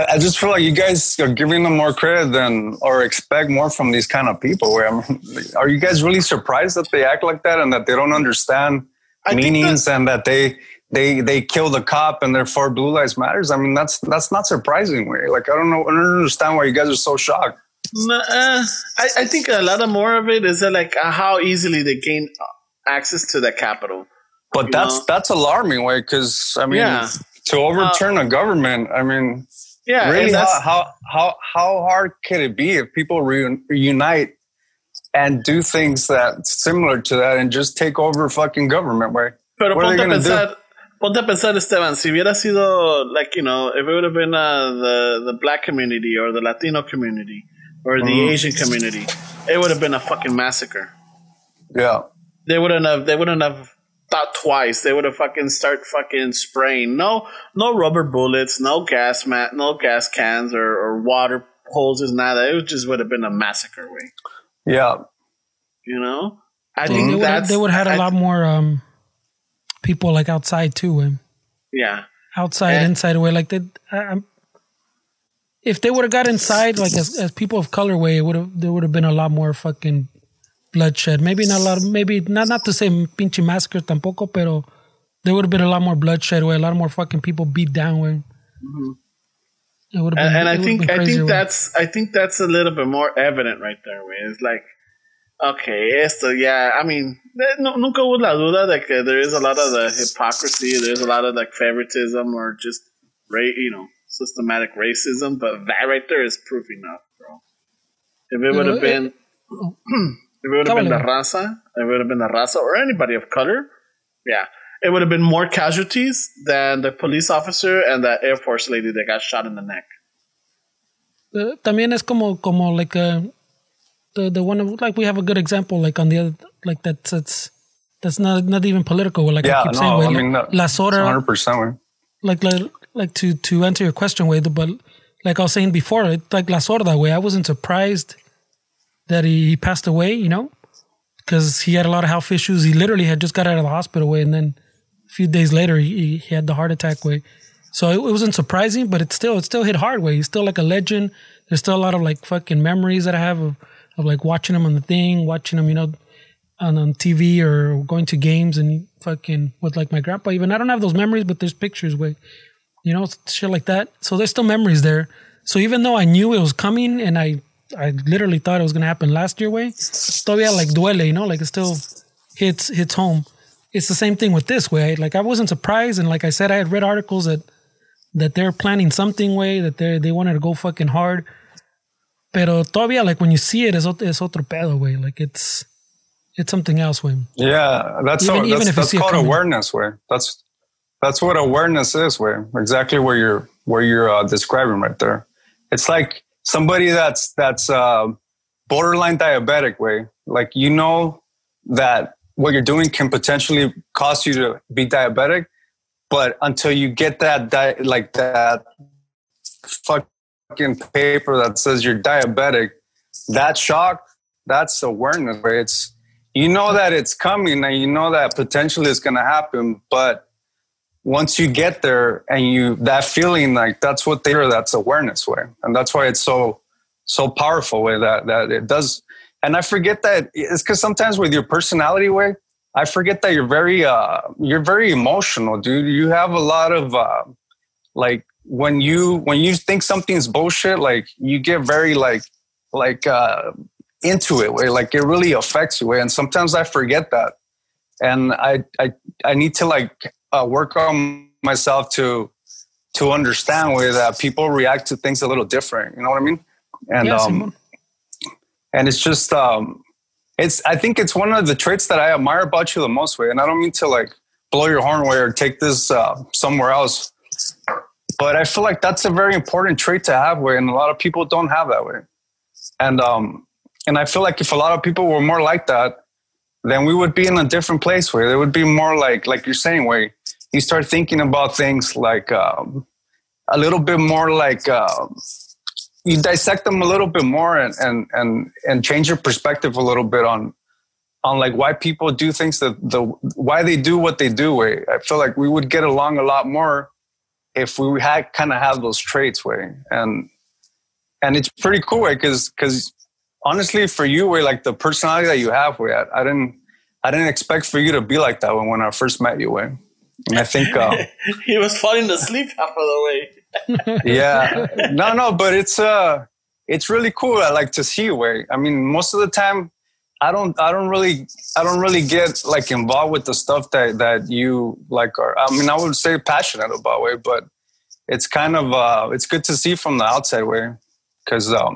I, just feel like you guys are giving them more credit than or expect more from these kind of people. Where I mean, are you guys really surprised that they act like that and that they don't understand I meanings and that they they they kill the cop and therefore blue lives matters? I mean, that's that's not surprising. Way like I don't know, I don't understand why you guys are so shocked. No, uh, I, I think a lot of more of it is that like uh, how easily they gain access to the Capitol. But that's know? that's alarming, way because I mean, Yeah. to overturn a government, I mean. Yeah, really how, how how how hard can it be if people reunite and do things that similar to that and just take over fucking government way Pero What are they gonna do? pensar, ponte a pensar, Esteban, si hubiera sido, like, you know, if it would have been uh, the, the black community or the Latino community or the Mhm. Asian community, it would have been a fucking massacre. yeah They wouldn't have, they wouldn't have thought twice. They would have fucking start fucking spraying. No, no rubber bullets, no gas mat, no gas cans or, or water hoses, nada. It just would have been a massacre way, yeah you know? I They, think they would have, they would have had a I- lot more um, people like outside too. Way. Yeah. Outside, And- inside way. Like they, I, I'm, if they would have got inside, like as, as people of color way, it would have there would have been a lot more fucking bloodshed. Maybe not a lot. Of, maybe not not to say pinche massacre tampoco, pero there would have been a lot more bloodshed. Way a lot more fucking people beat down. Way. Mm-hmm. It would have and, been. and I think I think way. that's I think that's a little bit more evident right there. Way it's like, okay, esto, yeah. I mean, eh, no, nunca hubo la duda de que there is a lot of the hypocrisy, there's a lot of like favoritism or just ra- you know systematic racism, but that right there is proof enough, bro. If it would have eh, been, eh, oh. if it would have been the Cábala. raza, it would have been the raza or anybody of color, yeah. It would have been more casualties than the police officer and that Air Force lady that got shot in the neck. Uh, también es como como like uh the the one of, like we have a good example like on the other like that's that's that's not not even political like yeah I keep no saying i way, mean like, Lasorda 100% like like like to to answer your question way but like I was saying before it like Lasorda way I wasn't surprised that he, he passed away you know because he had a lot of health issues he literally had just got out of the hospital way and then a few days later he, he had the heart attack way so it, it wasn't surprising, but it still it still hit hard way. He's still like a legend. There's still a lot of like fucking memories that I have of, of like watching him on the thing, watching him, you know, on, on TV or going to games and fucking with like my grandpa. Even I don't have those memories, but there's pictures way, you know, shit like that. So there's still memories there. So even though I knew it was coming and I I literally thought it was gonna happen last year way, todavía like duele, you know, like it still hits hits home. It's the same thing with this way. Like I wasn't surprised, and like I said, I had read articles that that they're planning something way that they they wanted to go fucking hard. Pero todavía like when you see it, it's, ot- otro pedo way. Like it's it's something else way. yeah that's Even- so, even that's, if that's called awareness way that's that's what awareness is way exactly where you're where you're uh, describing right there it's like somebody that's that's uh, borderline diabetic way like you know that what you're doing can potentially cause you to be diabetic but until you get that di- like that fucking paper that says you're diabetic, that shock, that's awareness. Right? It's you know that it's coming and you know that potentially it's going to happen, but once you get there and you that feeling like that's what they are, that's awareness way, and that's why it's so so powerful way that that it does. And I forget that it's because sometimes with your personality way, I forget that you're very uh you're very emotional, dude. You have a lot of uh like when you when you think something's bullshit, like you get very like like uh into it way like it really affects you way and sometimes i forget that and i i i need to like uh, work on myself to to understand where that people react to things a little different you know what i mean? And Yeah, um and it's just um it's i think it's one of the traits that i admire about you the most way and i don't mean to like blow your horn way or take this uh somewhere else but i feel like that's a very important trait to have way and a lot of people don't have that way. And um and i feel like if a lot of people were more like that then we would be in a different place where there would be more like like you're saying where you start thinking about things like um, a little bit more like um, you dissect them a little bit more and and and and change your perspective a little bit on on like why people do things that the why they do what they do. Way i feel like we would get along a lot more if we had kind of have those traits way. And and it's pretty cool way because because honestly for you way like the personality that you have way I, I didn't i didn't expect for you to be like that when, when i first met you way and i think um, he was falling asleep half of the way. yeah no no but it's uh it's really cool i like to see you way i mean most of the time i don't i don't really i don't really get like involved with the stuff that that you like are i mean i would say passionate about way but it's kind of uh it's good to see from the outside way because um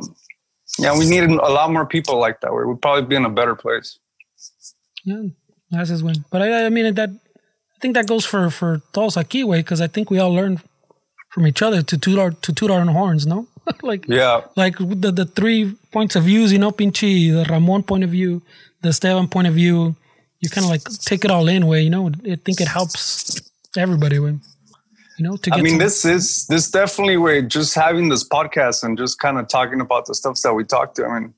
yeah we need a lot more people like that way we'd probably be in a better place Yeah, that's his win. But I, I mean that. I think that goes for for todos aquí, way, because I think we all learn from each other to toot our to toot our own horns, no? like yeah like the the three points of views, you know, Pinchi, the Ramon point of view, the Esteban point of view. You kind of like take it all in, way, you know. I think it helps everybody, way. You know, to get I mean, this is this definitely way just having this podcast and just kind of talking about the stuff that we talked to. I mean,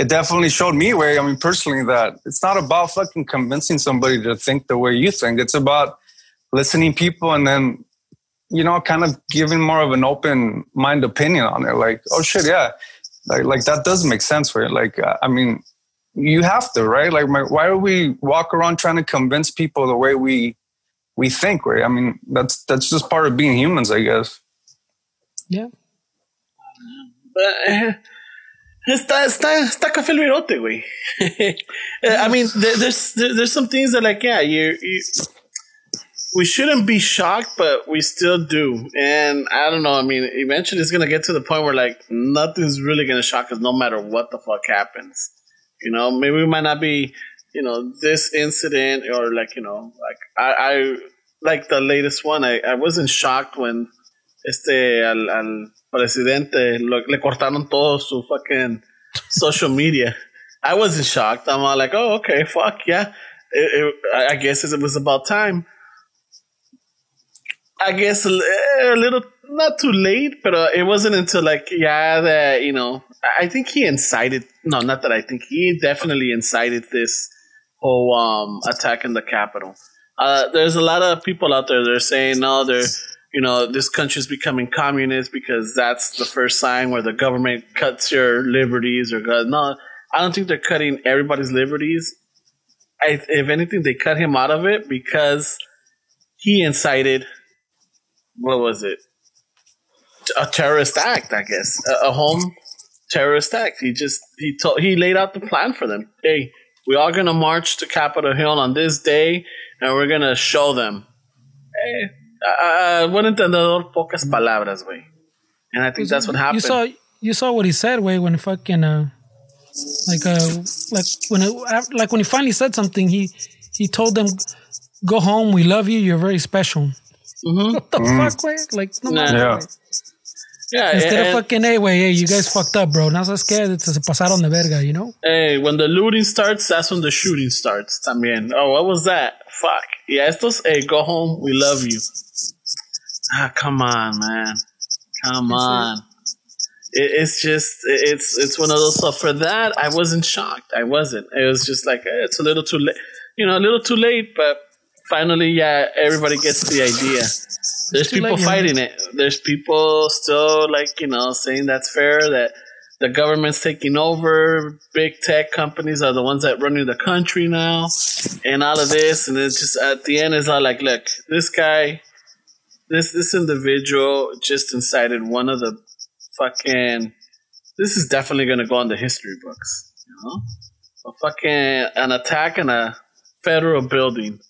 it definitely showed me way. I mean, personally, that it's not about fucking convincing somebody to think the way you think. It's about listening people and then you know, kind of giving more of an open mind opinion on it. Like, oh shit, yeah, like like that does make sense for it. Like, uh, I mean, you have to, right? Like, my, why do we walk around trying to convince people the way we we think? Right? I mean, that's that's just part of being humans, I guess. yeah. But, está, está, está café el virote, güey. Eh, I mean, there, there's there, there's some things that like, yeah, you, you we shouldn't be shocked, but we still do. And I don't know. I mean, eventually it's gonna get to the point where like nothing's really gonna shock us, no matter what the fuck happens. You know, maybe we might not be, you know, this incident or like, you know, like I, I like the latest one. I, I wasn't shocked when este al, al presidente lo, le cortaron todo su fucking social media. I wasn't shocked. I'm all like, oh, okay, fuck yeah. It, it, I guess it was about time. I guess a, a little not too late, but it wasn't until like yeah that you know I think he incited. No, not that I think he definitely incited this whole um, attack in the Capitol. Uh, there's a lot of people out there that are saying no, they're you know this country's becoming communist because that's the first sign where the government cuts your liberties or no. I don't think they're cutting everybody's liberties. I, if anything, they cut him out of it because he incited what was it? A terrorist act, I guess. A, a home terrorist act. He just he told he laid out the plan for them. Hey, we are gonna march to Capitol Hill on this day, and we're gonna show them. Hey, uh, buen entendedor, pocas palabras, way. And I think that's what happened. You saw you saw what he said, way when fucking uh, like uh, like when it, like when he finally said something, he he told them, "Go home. We love you. You're very special." What the fuck, way? Like no Nah. matter. Yeah. Yeah, Instead of fucking, hey, way, hey, you guys fucked up, bro. Now sabes que se pasaron de verga, you know? Hey, when the looting starts, that's when the shooting starts. También. Oh, what was that? Fuck. Yeah, estos. Hey, go home. We love you. Ah, come on, man. Come on. it, it's just it's it's one of those stuff. For that, I wasn't shocked. I wasn't. It was just like eh, it's a little too late, you know, a little too late. But finally, yeah, everybody gets the idea. There's people late, fighting it. There's people still like you know saying that's fair that the government's taking over. Big tech companies are the ones that running the country now, and all of this. And it's just at the end, it's all like, look, this guy, this this individual just incited one of the fucking. This is definitely gonna go on the history books. You know, a fucking an attack in a federal building.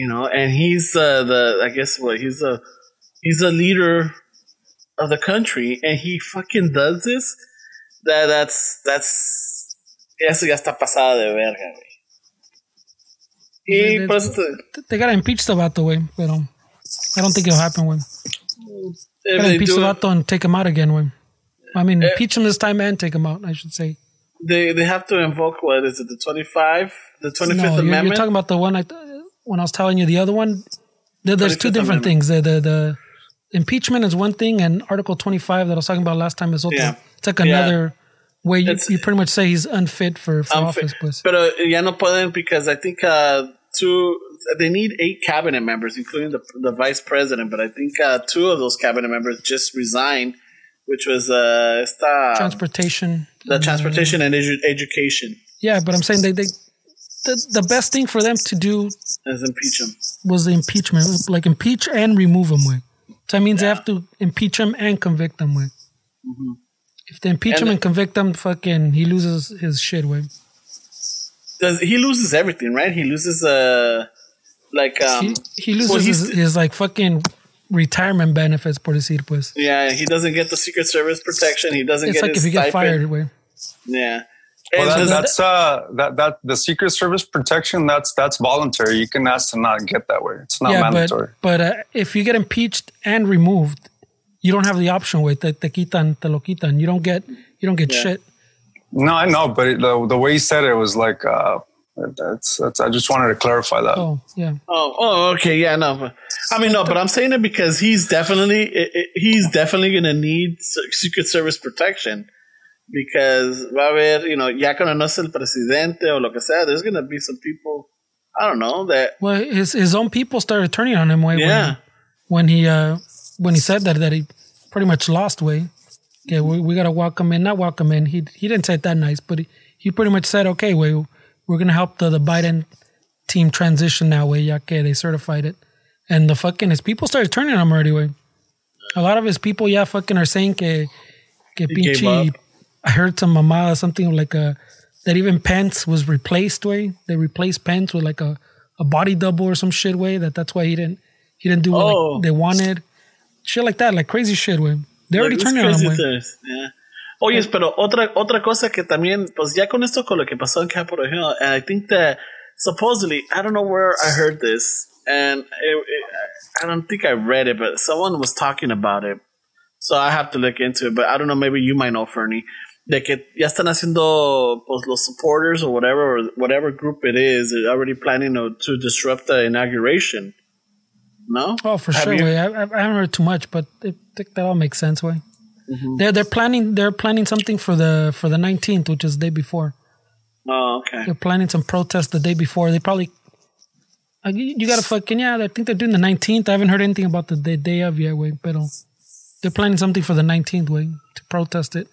You know, and he's uh, the I guess what he's a he's a leader of the country and he fucking does this, that that's that's eso ya está pasada de verga, güey. Y They- pues They gotta impeach the vato, way, pero I don't think it'll happen, way. Gotta impeach the vato and take him out again, way. I mean, Eh. impeach him this time and take him out, I should say. they they have to invoke what is it the twenty five the twenty fifth No, you're, you're talking about the one I when I was telling you the other one. There, there's two different things. The, the the impeachment is one thing, and Article 25 that I was talking about last time is otro. Yeah. It's like Yeah. another way you, It's- you pretty much say he's unfit for, for Unfit. office. Pues. Pero ya no pueden because I think uh, two they need eight cabinet members, including the the vice president. But I think uh, two of those cabinet members just resigned, which was uh, esta, Transportation. the transportation and edu- education. Yeah, but I'm saying they, they the, the best thing for them to do As impeach him. was the impeachment, like impeach and remove him. Way. So that means they have to impeach him and convict him. Way. If they impeach Mm-hmm. And him and convict him, fucking, he loses his shit. Way. Does he loses everything, right? He loses uh like um he, he loses well, his, his like fucking retirement benefits, por decir, pues. yeah, he doesn't get the Secret Service protection. He doesn't It's get like his if you get fired, way. Yeah. Well, that, that's uh, that that the Secret Service protection. That's that's voluntary. You can ask to not get that way. It's not yeah, mandatory. but but uh, if you get impeached and removed, you don't have the option. with te, te quitan, te lo quitan. You don't get you don't get Yeah. shit. no, I know, but it, the the way he said it was like uh, that's that's. I just wanted to clarify that. Oh yeah, Oh, oh, okay, yeah, no. But, I mean, no, but I'm saying it because he's definitely i- i- he's definitely gonna need Secret Service protection because va a haber, you know, ya cuando no es el presidente o lo que sea, there's gonna be some people, I don't know, that well, his his own people started turning on him. Way yeah, when, when he uh when he said that that he pretty much lost. Way, yeah, we, we gotta walk him in, not walk him in. He he didn't say it that nice, but he, he pretty much said, okay, way we're gonna help the the Biden team transition now. Way, ya que they certified it, and the fucking his people started turning on him already. Way, a lot of his people, yeah, fucking are saying que que pinche. I heard some mamada something like a that even Pence was replaced. Way they replaced Pence with like a, a body double or some shit. Way that that's why he didn't he didn't do what Oh. like, they wanted. Shit like that, like crazy shit. Way they're already Like, it's on him. crazy Way. things, yeah. Oye, pero otra otra cosa que también, pues ya con esto con lo que pasó en Capitol Hill, and I think that supposedly, I don't know where I heard this, and it, it, I don't think I read it, but someone was talking about it, so I have to look into it. But I don't know, maybe you might know, Fernie, de que ya están haciendo pues los supporters or whatever or whatever group it is, they're already planning to, to disrupt the inauguration. No? Oh, for Have sure. you- Way I, I haven't heard too much, but I think that all makes sense. Way Mm-hmm. they're they're planning they're planning something for the for the nineteenth, which is the day before. Oh, okay. They're planning some protest the day before. They probably. Uh, you, you gotta fucking yeah. I think they're doing the nineteenth. I haven't heard anything about the day, day of yet, way, but they're planning something for the nineteenth, way, to protest it.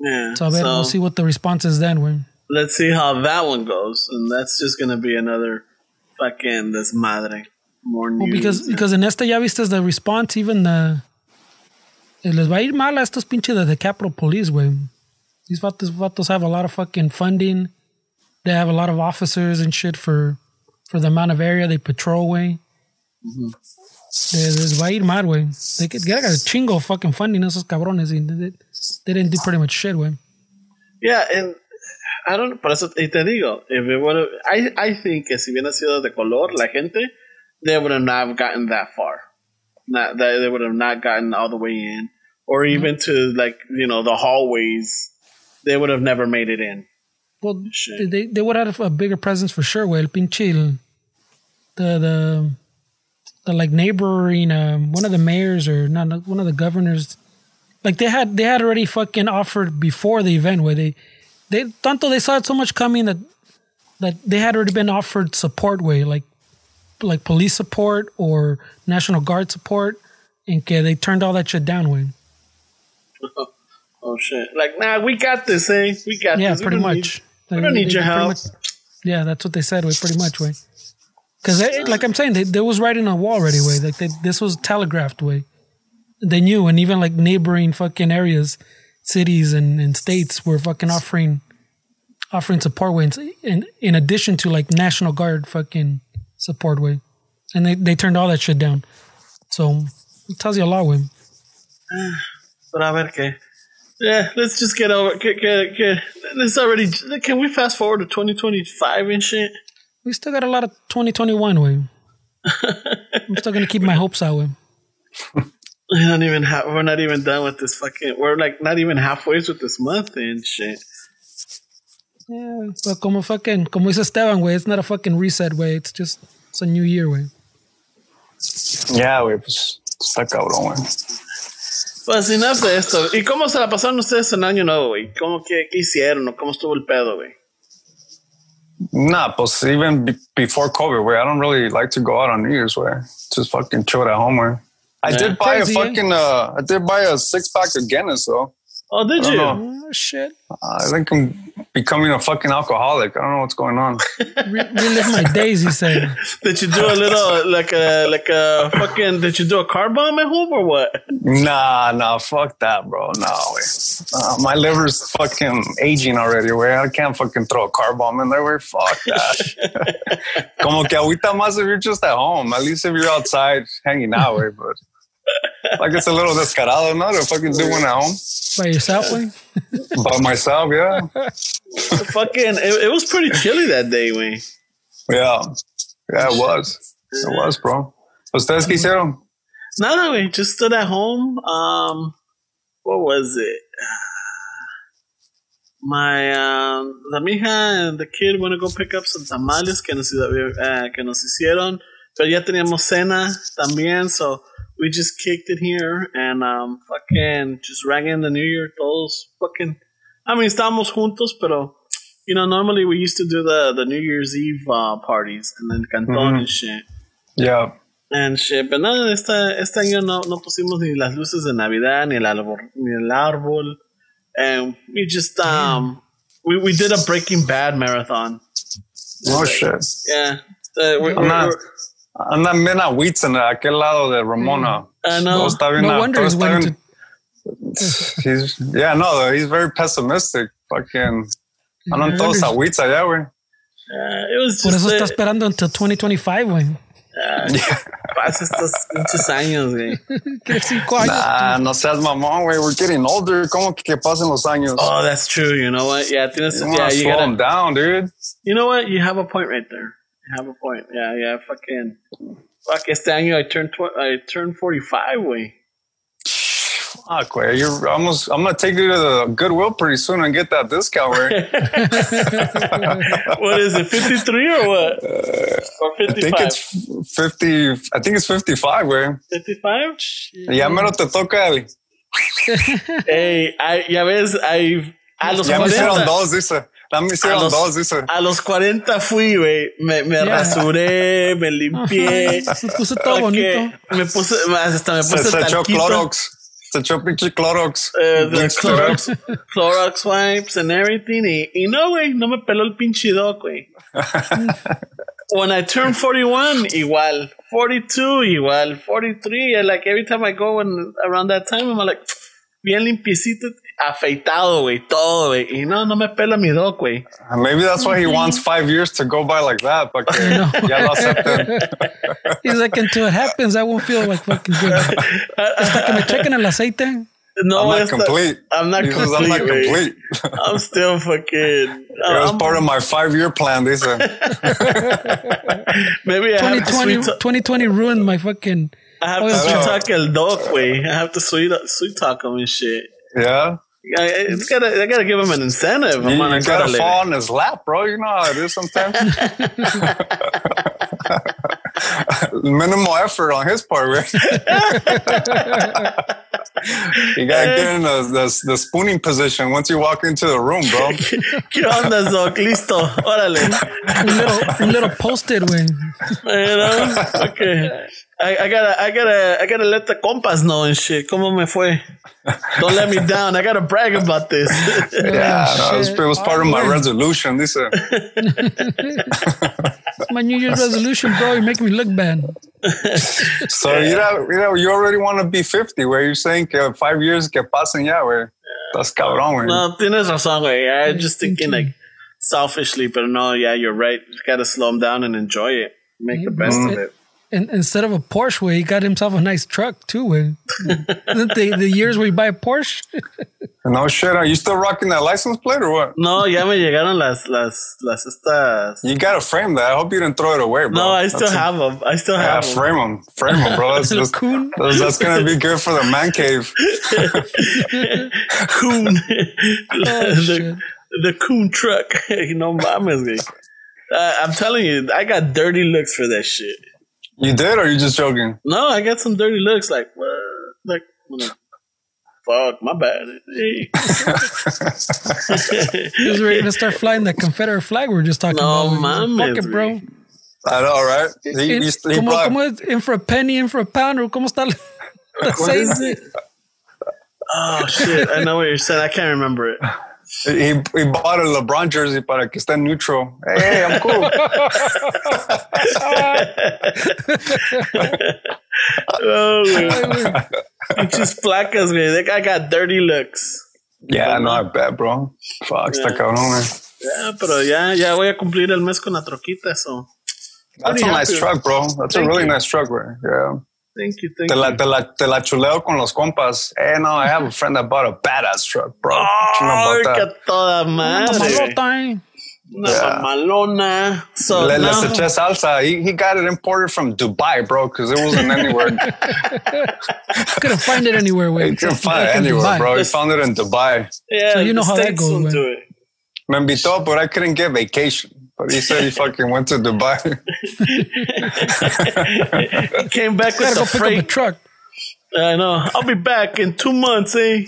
Yeah. So bet we'll see what the response is then, way. let's see how that one goes, and that's just gonna be another fucking desmadre. More news. Well, because because en esta ya viste the response, even the eh, les va a ir mal a estos pinches de the Capitol Police, way. These vatos, vatos have a lot of fucking funding. They have a lot of officers and shit for for the amount of area they patrol, way. Les, mm-hmm. eh, les va a ir mal, güey. They get, get a chingo of fucking funding esos cabrones. Y eh, they, didn't do pretty much shit, güey. yeah, and I don't. Por eso y te digo, if it would I I think que si hubiera sido de color la gente, they would have not gotten that far. Not that they would have not gotten all the way in, or even to like you know the hallways. They would have never made it in. Well, Shit. they, they would have a bigger presence for sure, güey. El pinche, the, the, the like neighboring, um, one of the mayors or not, one of the governors like they had they had already fucking offered before the event where they they tanto they saw it so much coming that that they had already been offered support way like like police support or national guard support and que they turned all that shit down way Oh shit! Like, nah, we got this, eh? We got yeah this. We pretty don't much Need, we don't need your help. much- yeah that's what they said way pretty much way because like i'm saying they, they was writing on a wall already way like they, this was telegraphed way they knew and even like neighboring fucking areas cities and, and states were fucking offering offering support way in, in addition to like national guard fucking support way and they, they turned all that shit down so it tells you a lot way But a ver qué. Yeah, let's just get over. Get, get, get. Let's already. Can we fast forward to 2025 and shit? we still got a lot of 2021 way i'm still gonna keep my hopes out way We don't even have. We're not even done with this fucking. We're like not even halfway with this month and shit. Yeah, but como fucking, como dice Esteban, way, it's not a fucking reset, way. It's just, it's a new year, way. Yeah, güey, pues está cabrón, güey. Pues enough de esto. ¿Y cómo se la pasaron ustedes en año nuevo, güey? ¿Cómo que qué hicieron o cómo estuvo el pedo, güey? Nah, pues even be- before COVID, where I don't really like to go out on New Year's, where just fucking chill at home, where I did buy Crazy, eh? a fucking, uh, I did buy a six pack of Guinness though. Oh, did you? know. Oh, shit. I think I'm becoming a fucking alcoholic. I don't know what's going on. Re- relive my days, he said. Did you do a little like a like a fucking? Did you do a car bomb at home or what? nah, nah, fuck that, bro. No way. Uh, my liver's fucking aging already, where I can't fucking throw a car bomb in there, where fuck that. Como que agüita más if you're just at home. At least if you're outside hanging out, way, but like it's a little descarado, no, to fucking do one at home By yourself, way? by myself, yeah, fucking, it, it was pretty chilly that day, güey. yeah, yeah, it was, it was, bro. ¿Ustedes qué hicieron? Nada, güey. Just stood at home. Um, what was it? My um, la mija and the kid went to go pick up some tamales que nos, uh, que nos hicieron, pero ya teníamos cena también, so we just kicked it here and um, fucking just rang in the New Year todos fucking. I mean, estábamos juntos, pero you know, normally we used to do the the New Year's Eve uh, parties and then cantón and shit. Yeah, And shit, pero no, este, este año no, no pusimos ni las luces de Navidad, ni el árbol, ni el árbol. And we just, um, we, we did a Breaking Bad marathon. oh shit. Yeah. Uh, we, I'm not, andan bien agüitas en aquel lado de Ramona. I know. Todo No todo wonder he's está bien- to. He's yeah, no, he's very pessimistic. Fucking, andan I todos wonder- agüitas allá, güey. uh, it was Por just, eso está uh, esperando until 2025, güey. pasa estos pinches años, güey. Quiere cinco años. Nah, no seas mamón, güey. We're getting older. ¿Cómo que, que pasen los años? Oh, that's true. You know what? Yeah, tienes, you yeah, wanna you slow them gotta, down, dude. you know what? You have a point right there. Have a point. Yeah, yeah, fucking. Fuck, este año I turned, tw- I turned 45, güey. Fuck, güey. You're almost. I'm gonna take you to the Goodwill pretty soon and get that discount, güey. what is it, 53 or what? Uh, or I think it's 50. I think it's 55, güey. 55? Ya mero te toca el. Hey, I, ya ves, I, a los Ya me hicieron 40, dos, dice. A los- dos, dice. a los 40 fui, güey. Me, me Yeah. rasuré, me limpié. Se puso todo bonito. Me puse, hasta me Se, puse se echó talquito. Clorox. Se echó pinche Clorox. eh, the Clorox, Clorox wipes and everything. Y, y no, güey, no me peló el pinche doc, güey. When I turned 41, igual. 42, igual. 43, and like every time I go and around that time, I'm like, bien limpiecito, afeitado, güey, todo, güey. Y no, no me pela mi doc, güey. Uh, maybe that's why he wants five years to go by like that. Porque ya lo acepten. He's like, until it happens, I won't feel like fucking good. Hasta que me chequen el aceite. No, I'm not esta- complete. I'm not He says, complete. I'm not güey. complete. I'm still fucking. It was I'm- part of my five year plan, dice. maybe I have to 2020, 2020 ruined my fucking. I have to sweet yeah. talk el doc, güey. I have to sweet sweet talk him and shit. Yeah. I, I gotta, I gotta give him an incentive. I'm on you a gotta gotta fall on his lap, bro. You know how it is sometimes. Minimal effort on his part, right? You gotta get in the, the, the spooning position once you walk into the room, bro. ¿Qué onda, Zoc? Listo. Órale. Un little, un little posted, güey. You know? Okay. I, I gotta, I gotta, I gotta let the compas know and shit. ¿Cómo me fue? Don't let me down. I gotta brag about this. Yeah, no, it, was, it was part of my Oh, resolution. This, uh, My New Year's resolution, bro. You're making me look bad. so you know, you know, you already want to be 50, where you're saying que five years que pasen ya, where that's cabrón, güey. no, tienes razón, güey. I'm just thinking like selfishly, but no, yeah, you're right. You gotta slow them down and enjoy it. Make the best of it. And instead of a Porsche, way he got himself a nice truck too. Way the, the years where you buy a Porsche, No shit, are you still rocking that license plate or what? No, ya me llegaron las, las, las estas. You gotta frame that. I hope you didn't throw it away, bro. No, I still That's a- have them. I still Yeah, have them. frame them, frame them, bro. That's, that's, that's, that's gonna be good for the man cave. Coon. Oh, the, shit. the coon truck. you know, mames, güey. Uh, I'm telling you, I got dirty looks for that shit. You did, or you just joking? No, I got some dirty looks. Like, what? Like, fuck, my bad. Hey. he was ready to start flying that Confederate flag we were just talking No, about. He was like, Fuck it, bro. I know, right? He, he, In, he como, como es in for a penny, in for a pound, or como está la- la What is it? Oh, shit. I know what you're saying. I can't remember it. He, he bought a LeBron jersey para que esté neutral. Hey, ¡Eh, I'm cool. Oh, güey. Pinches placas, güey. That guy got dirty looks. yeah, no, I bet, bro. Fuck, está cabrón, man. Ya, pero ya, ya voy a cumplir el mes con la troquita, so. That's a Pretty nice truck, bro. That's a really you. nice truck, bro. Yeah. Thank you, thank Te la, you. te, la, te la chuleo con los compas. Hey, no, I have a friend that bought a badass truck, bro. What you know que toda madre. güey. Mamalota, eh. Una Yeah. mamalona. So, Le, now, les eché salsa. He, he got it imported from Dubai, bro, because it wasn't anywhere. Couldn't find it anywhere. Way. you couldn't find it anywhere, Dubai. bro. He found it in Dubai. yeah, So you know how that goes, won't güey. do it. Me invitó, but I couldn't get vacation. But he said he fucking went to Dubai. He came back with Gotta the go pick up a freight. truck. I know. I'll be back in two months, eh?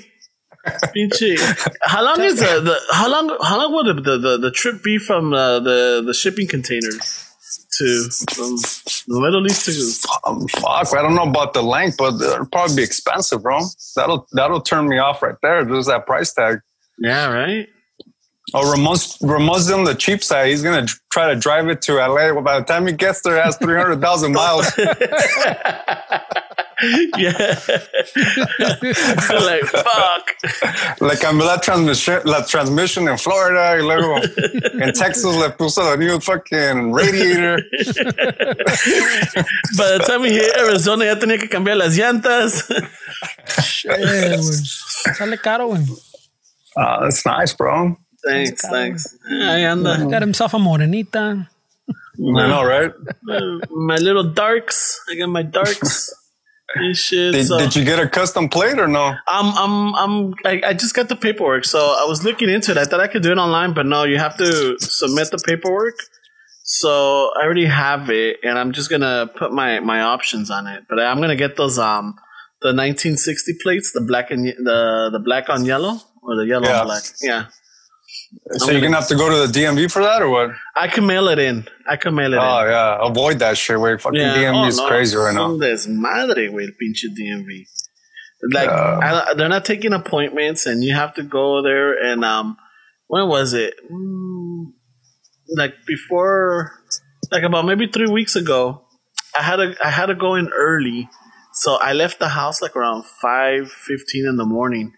Pinche. How long is the, the how long how long would the the, the trip be from uh, the the shipping containers to from the Middle East to um, fuck, I don't know about the length, but it'll probably be expensive, bro. That'll that'll turn me off right there. There's that price tag. yeah right Oh, Ramon's Ramon's on the cheap side. He's gonna try to drive it to LA. Well, by the time he gets there, it has three hundred thousand miles. yeah like fuck Le cambió la transmission, la transmission in Florida, y luego en Texas le puso the new fucking radiator. by the time we hit Arizona ya tenía que cambiar las llantas güey. Sale caro, güey. Uh, that's nice, bro. Thanks thanks ahí anda Got himself a morenita. I know, right? my little darks I got my darks and shit Did, so. did you get a custom plate or no? I'm I'm I'm I, I just got the paperwork, so I was looking into it. I thought I could do it online, but no, you have to submit the paperwork. So I already have it, and I'm just gonna put my my options on it. But I'm gonna get those um the 1960 plates, the black and ye- the the black on yellow or the yellow Yeah. on black. Yeah, So you're gonna have to go to the DMV for that or what? I can mail it in. I can mail it Oh in. Oh yeah, avoid that shit. Where fucking DMV Oh, is no, crazy right now. desmadre, güey, el pinche DMV. Like, Yeah. I, they're not taking appointments, and you have to go there. And um, when was it? Mm, like before, like about maybe three weeks ago. I had to I had to go in early, so I left the house like around five fifteen in the morning,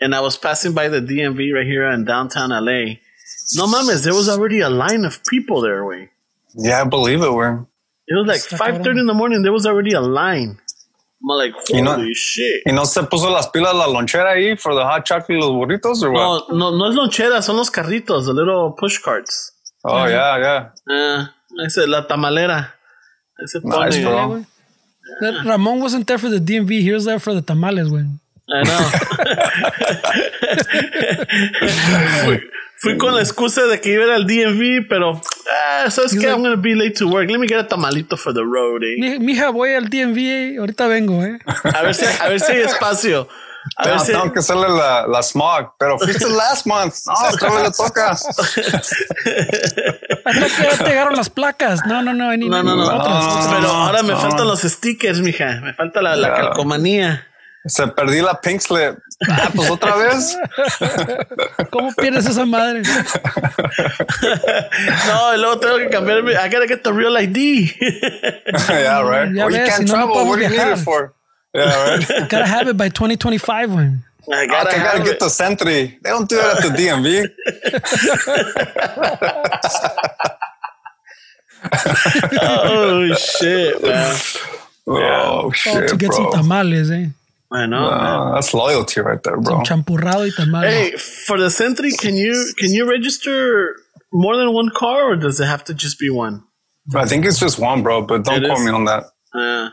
and I was passing by the DMV right here in downtown LA. No mames, there was already a line of people there. Way. Yeah, I believe it. were. It was like Está five thirty in the morning. There was already a line. I'm like, holy You know- shit! y no se puso las pilas la lonchera ahí for the hot chocolate y los burritos or what? No, no, no es lonchera, son los carritos, the little push carts. Oh yeah, yeah. Uh, ese, la tamalera. Ese Nice, pone- bro. That Ramon wasn't there for the DMV. He was there for the tamales, güey. I know. fui, fui con la excusa de que iba a ir al DMV, pero ah, ¿sabes qué? like- I'm gonna be late to work. Let me get a tamalito for the road, eh. Mi- Mija, voy al DMV. Ahorita vengo, eh. A ver si, a ver si hay espacio. A ver si- tengo que hacerle la, la smog, pero fuiste last month. No, vez le toca. Hasta que ya te llegaron las placas. No, no, no. Ni, No, no, no. otras, No, otras. Pero ahora me no. faltan los stickers, mija. Me falta la, la calcomanía. Se perdí la pink slip. Ah, pues otra vez. ¿Cómo pierdes esa madre? No, y luego tengo que cambiarme. I gotta get the real ID. yeah, right. Ya Well, you can't si no, no travel. what do you need it for? Yeah, right. Gotta have it by 2025, güey. I I gotta, gotta get it. the SENTRI. They don't do that at the DMV. Oh, shit, man. Oh Oh, shit, to get bro. some tamales, eh. I know, man. That's loyalty right there, bro. Champurrado y tamales. Hey, for the SENTRI, can you can you register more than one car, or does it have to just be one? I think it's just one, bro. But don't It quote is? me on that. Uh,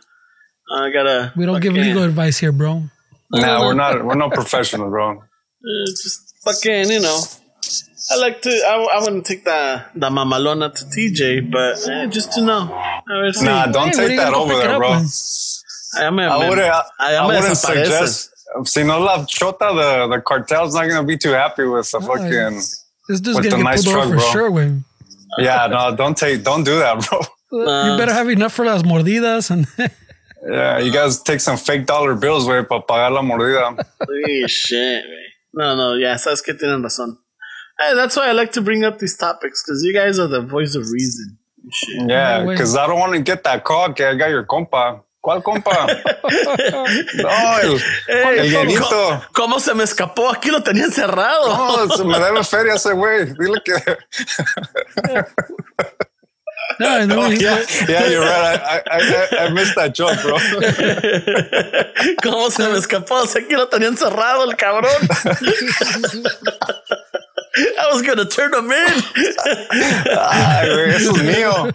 I gotta. we don't give fucking- legal advice here, bro. Nah, we're not. We're not professional, bro. Uh, just fucking, you know. I like to. I, I wouldn't take the the mamalona to TJ, but eh, just to know. A ver si- Nah, don't Hey, take that over there, bro. man? I, me, I me- wouldn't. I, I, I me wouldn't suggest. Si no la chota, the the cartel's not gonna be too happy with the fucking. This dude's With gonna the get nice pulled over truck, for bro. sure, güey. Yeah, no, don't take. Don't do that, bro. you better have enough for las mordidas and Yeah, you guys take some fake dollar bills, güey, para pagar la mordida. Holy shit, güey. No, no, yeah, sabes que tienen razón. Hey, that's why I like to bring up these topics because you guys are the voice of reason. Shit. Yeah, No because I don't want to get that call que I got your compa. ¿Cuál compa? no, el, Hey, el ¿cómo, llenito. cómo se me escapó? Aquí lo tenía encerrado. No, se me debe feria ese güey. Dile que. no, then Oh, yeah, yeah, you're right. I, I, I, I missed that joke, bro. ¿Cómo se me escapó? O sea, aquí lo tenía encerrado el cabrón. I was gonna turn him in. Ay, güey, eso es mío.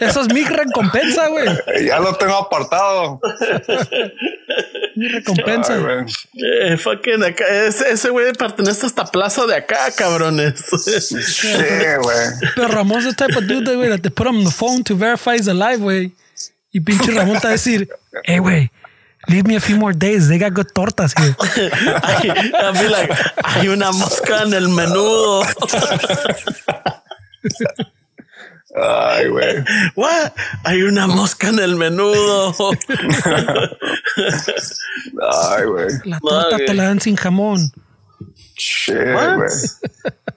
Eso es mi recompensa, güey. Ya lo tengo apartado. Mi recompensa. Ay, güey. Eh, fucking acá, ese, güey pertenece a esta plaza de acá, cabrones. Sí, güey. Pero Ramon's the type of dude that, güey, that they put him on the phone to verify he's alive, güey. Y pinche Ramón te va a decir, hey, güey, leave me a few more days. They got good tortas here. I'll be like, hay una mosca en el menudo. Ay, güey. What? Hay una mosca en el menudo. Ay, güey. La torta te la dan sin jamón. Shit, What? güey.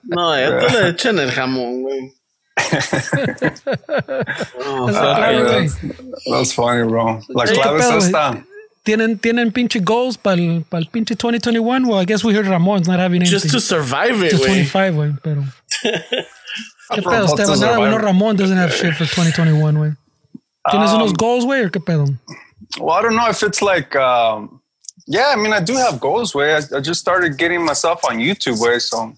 No, ya te le echan el jamón, güey. Oh. That's funny, bro. La ¿Qué clave es esta. ¿Tienen, tienen pinche goals para el, para el pinche 2021? Well, I guess we heard Ramon's not having anything. Just to survive it, to güey. 25, güey, pero... ¿Qué pedo, What's Esteban? Nada, bueno. Ramón doesn't have shit for 2021, güey. ¿Tienes Um, unos goals, güey, o qué pedo? Well, I don't know if it's like, um, yeah, I mean, I do have goals, way. I, I just started getting myself on YouTube, way. So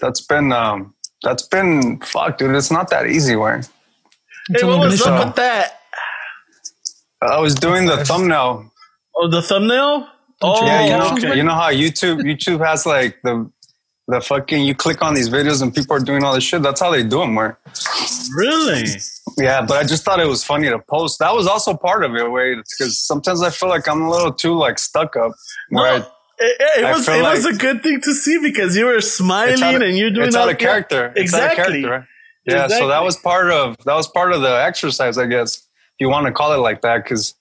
that's been, um, that's been, fuck, dude, it's not that easy, way. Hey, what was mission. up with that? I was doing the thumbnail. Oh, the thumbnail? Oh, yeah, you know, okay. you know how YouTube, YouTube has like the, the fucking, you click on these videos and people are doing all this shit. That's how they do them, where. Really? Yeah, but I just thought it was funny to post. That was also part of it, way, because sometimes I feel like I'm a little too like stuck up. Where No, it, it was it was a good thing to see because you were smiling of- and you're doing it's out of character. It's out of Exactly. character, right? Yeah, so that was part of that was part of the exercise, I guess, if you want to call it like that, because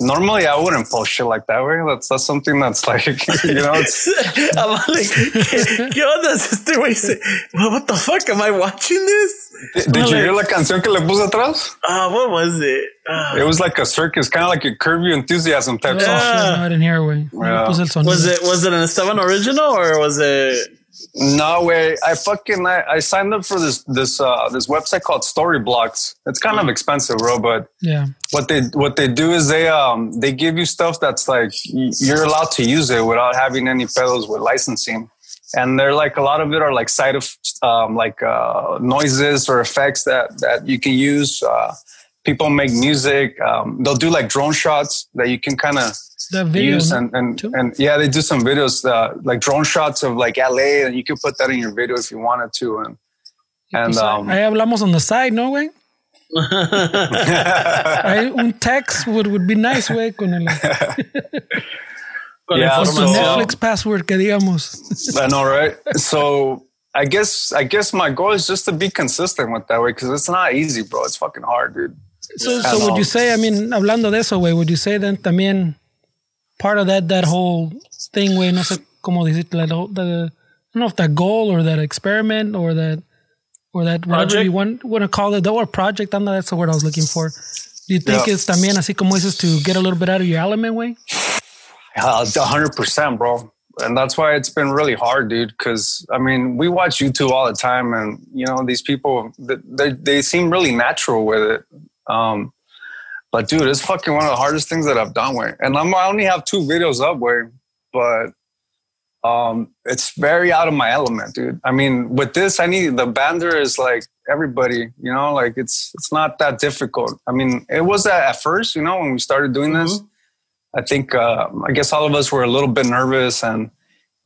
normally I wouldn't post shit like that. Way that's that's something that's like you know, it's, I'm like, ¿qué, qué onda? Este güey dice, "Well, what the fuck? Am I watching this? did you like- hear la canción que le puse atrás? Ah, what was it? Ah, It was like a circus, kind of like a Curb Your Enthusiasm type Oh, song. shit, no, I didn't hear, güey. No Yeah. le puse el sonido. was it was it an Esteban original or was it? No way. I fucking I, I signed up for this this uh this website called Storyblocks. It's kind of expensive, bro, but Yeah. what they what they do is they um they give you stuff that's like you're allowed to use it without having any pedos with licensing and they're like a lot of it are like side of um like uh noises or effects that that you can use uh people make music um they'll do like drone shots that you can kind of That video, use ¿no? and and, Too? and yeah they do some videos uh like drone shots of like LA and you can put that in your video if you wanted to and and Pues, um ahí hablamos on the side, ¿no, güey? Ahí un text would, would be nice, güey, con el... Con Yeah, What's so- Netflix password que digamos? I know, right? So I guess I guess my goal is just to be consistent with that way because it's not easy, bro. It's fucking hard, dude. So, so would you say, I mean, hablando de eso, güey, would you say then también part of that that whole thing, güey, no sé cómo decirlo, the, the, I don't know if that goal or that experiment or that or that whatever Project? you want want to call it, or project, I know that's the word I was looking for. Do you think Yeah. it's también así como dices to get a little bit out of your element, way? Uh, A hundred percent, bro. And that's why it's been really hard, dude. Because I mean, we watch YouTube all the time, and you know these people, th- they they seem really natural with it. Um, but dude, it's fucking one of the hardest things that I've done. with. and I'm, I only have two videos up, way, but um, it's very out of my element, dude. I mean, with this, I need the bander is like everybody, you know, like it's it's not that difficult. I mean, it was at, at first, you know, when we started doing this. I think uh, I guess all of us were a little bit nervous and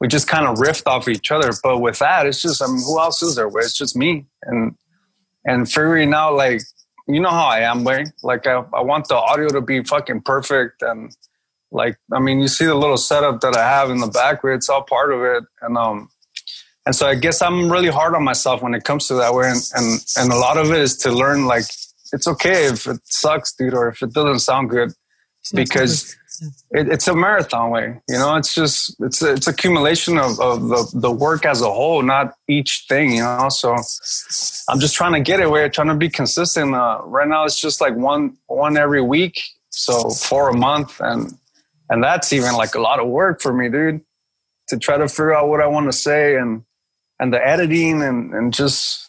we just kind of riffed off each other. But with that, it's just I mean, who else is there? It's just me and and figuring out like you know how I am, way like I, I want the audio to be fucking perfect and like I mean you see the little setup that I have in the back where it's all part of it. And um and so I guess I'm really hard on myself when it comes to that way and and and a lot of it is to learn like it's okay if it sucks, dude, or if it doesn't sound good. Because it, it's a marathon way. You know, it's just it's it's accumulation of, of the, the work as a whole, not each thing. You know, so I'm just trying to get it where trying to be consistent. Uh, right now, it's just like one one every week, so for a month, and and that's even like a lot of work for me, dude, to try to figure out what I want to say and and the editing and and just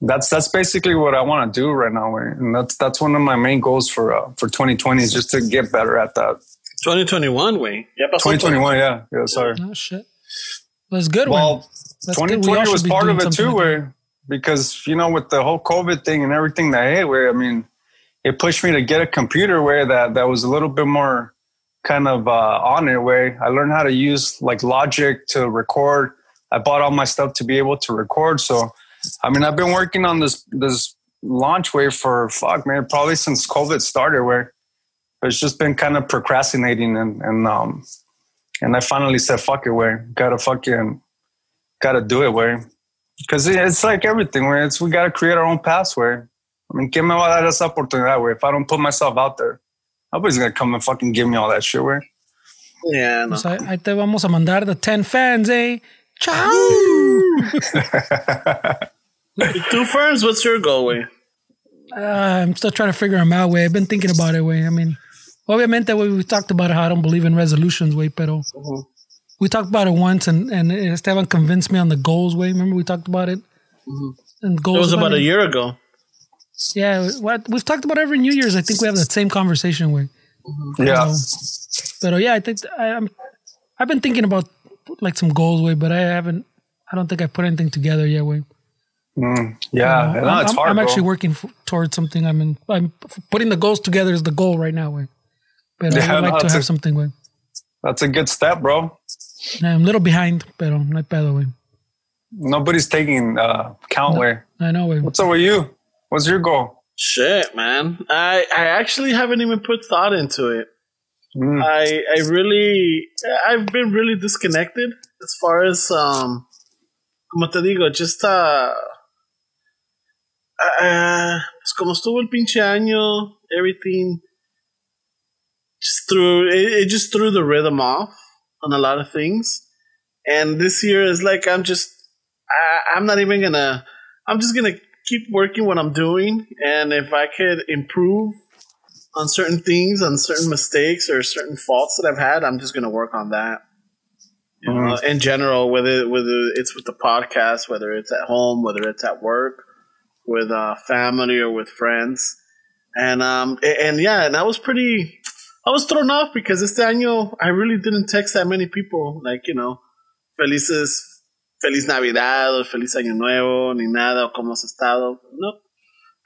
that's that's basically what I want to do right now, and that's that's one of my main goals for uh, for 2020 is just to get better at that. 2021, güey. Ya pasó. 2021, yeah, yeah. Sorry. Oh shit. That's good one. Well, That's good. We 2020 was part of it something too, like where because you know with the whole COVID thing and everything that hit, where I mean, it pushed me to get a computer where that that was a little bit more kind of uh, on it. Where I learned how to use like Logic to record. I bought all my stuff to be able to record. So, I mean, I've been working on this this launch way for fuck man, probably since COVID started. Where it's just been kind of procrastinating and and um and I finally said fuck it, where gotta fucking gotta do it, where because it's like everything, where it's we gotta create our own paths, where I mean, give me va a dar esa oportunidad, where if I don't put myself out there, nobody's gonna come and fucking give me all that shit, where Yeah, no. Pues ahí, ahí te vamos a mandar the 10 fans, eh? Ciao. Two firms. what's your goal, güey? Uh, I'm still trying to figure them out, way. I've been thinking about it, way. I mean, obviamente, way, we talked about how I don't believe in resolutions, way, pero mm-hmm. we talked about it once and, and Esteban convinced me on the goals, way. Remember we talked about it? Mm-hmm. And It goals. was about I a mean, year ago. Yeah, what we've talked about every New Year's. I think we have that same conversation, way. Mm-hmm. yeah, But yeah, I think I, I'm. I've been thinking about like some goals, way, but I haven't. I don't think I put anything together yet, way. Mm, yeah, Uh, no, I'm, it's I'm- hard. I'm bro. actually working f- towards something. I'm in. I'm f- putting the goals together is the goal right now, way. But I Yeah, would like to it's have a- something, way. That's a good step, bro. I'm a little behind, pero no hay pedo, way. Nobody's taking uh, count, way. I know, way. What's up with you? What's your goal? Shit, man. I I actually haven't even put thought into it. Mm. I I really I've been really disconnected as far as um como te digo, just uh uh, pues como estuvo el pinche año, everything just threw it, it just threw the rhythm off on a lot of things. And this year is like I'm just I, I'm not even gonna I'm just gonna keep working what I'm doing and if I could improve on certain things, on certain mistakes or certain faults that I've had, I'm just gonna work on that. You know, in general, whether whether it's with the podcast, whether it's at home, whether it's at work, with uh, family or with friends, and um and yeah, and I was pretty, I was thrown off because este año I really didn't text that many people, like you know, felices, feliz Navidad or feliz Año Nuevo, ni nada, o cómo has estado. No,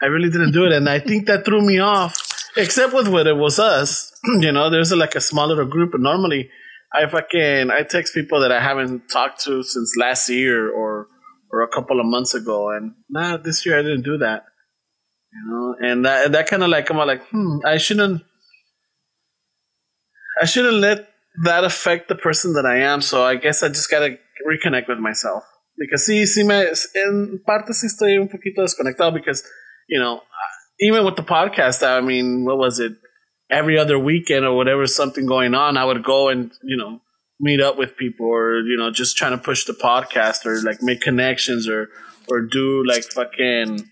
I really didn't do it, and I think that threw me off. Except with when it was us, you know, there's like a small little group, and normally I fucking I text people that I haven't talked to since last year or or a couple of months ago, and nah, this year I didn't do that. You know, and that that kind of like I'm like, hmm, I shouldn't, I shouldn't let that affect the person that I am. So I guess I just gotta reconnect with myself. Because sí, sí me, en parte sí estoy un poquito desconectado because, you know, even with the podcast, I mean, what was it? Every other weekend or whatever, something going on, I would go and, you know, meet up with people or, you know, just trying to push the podcast or like make connections or, or do like fucking,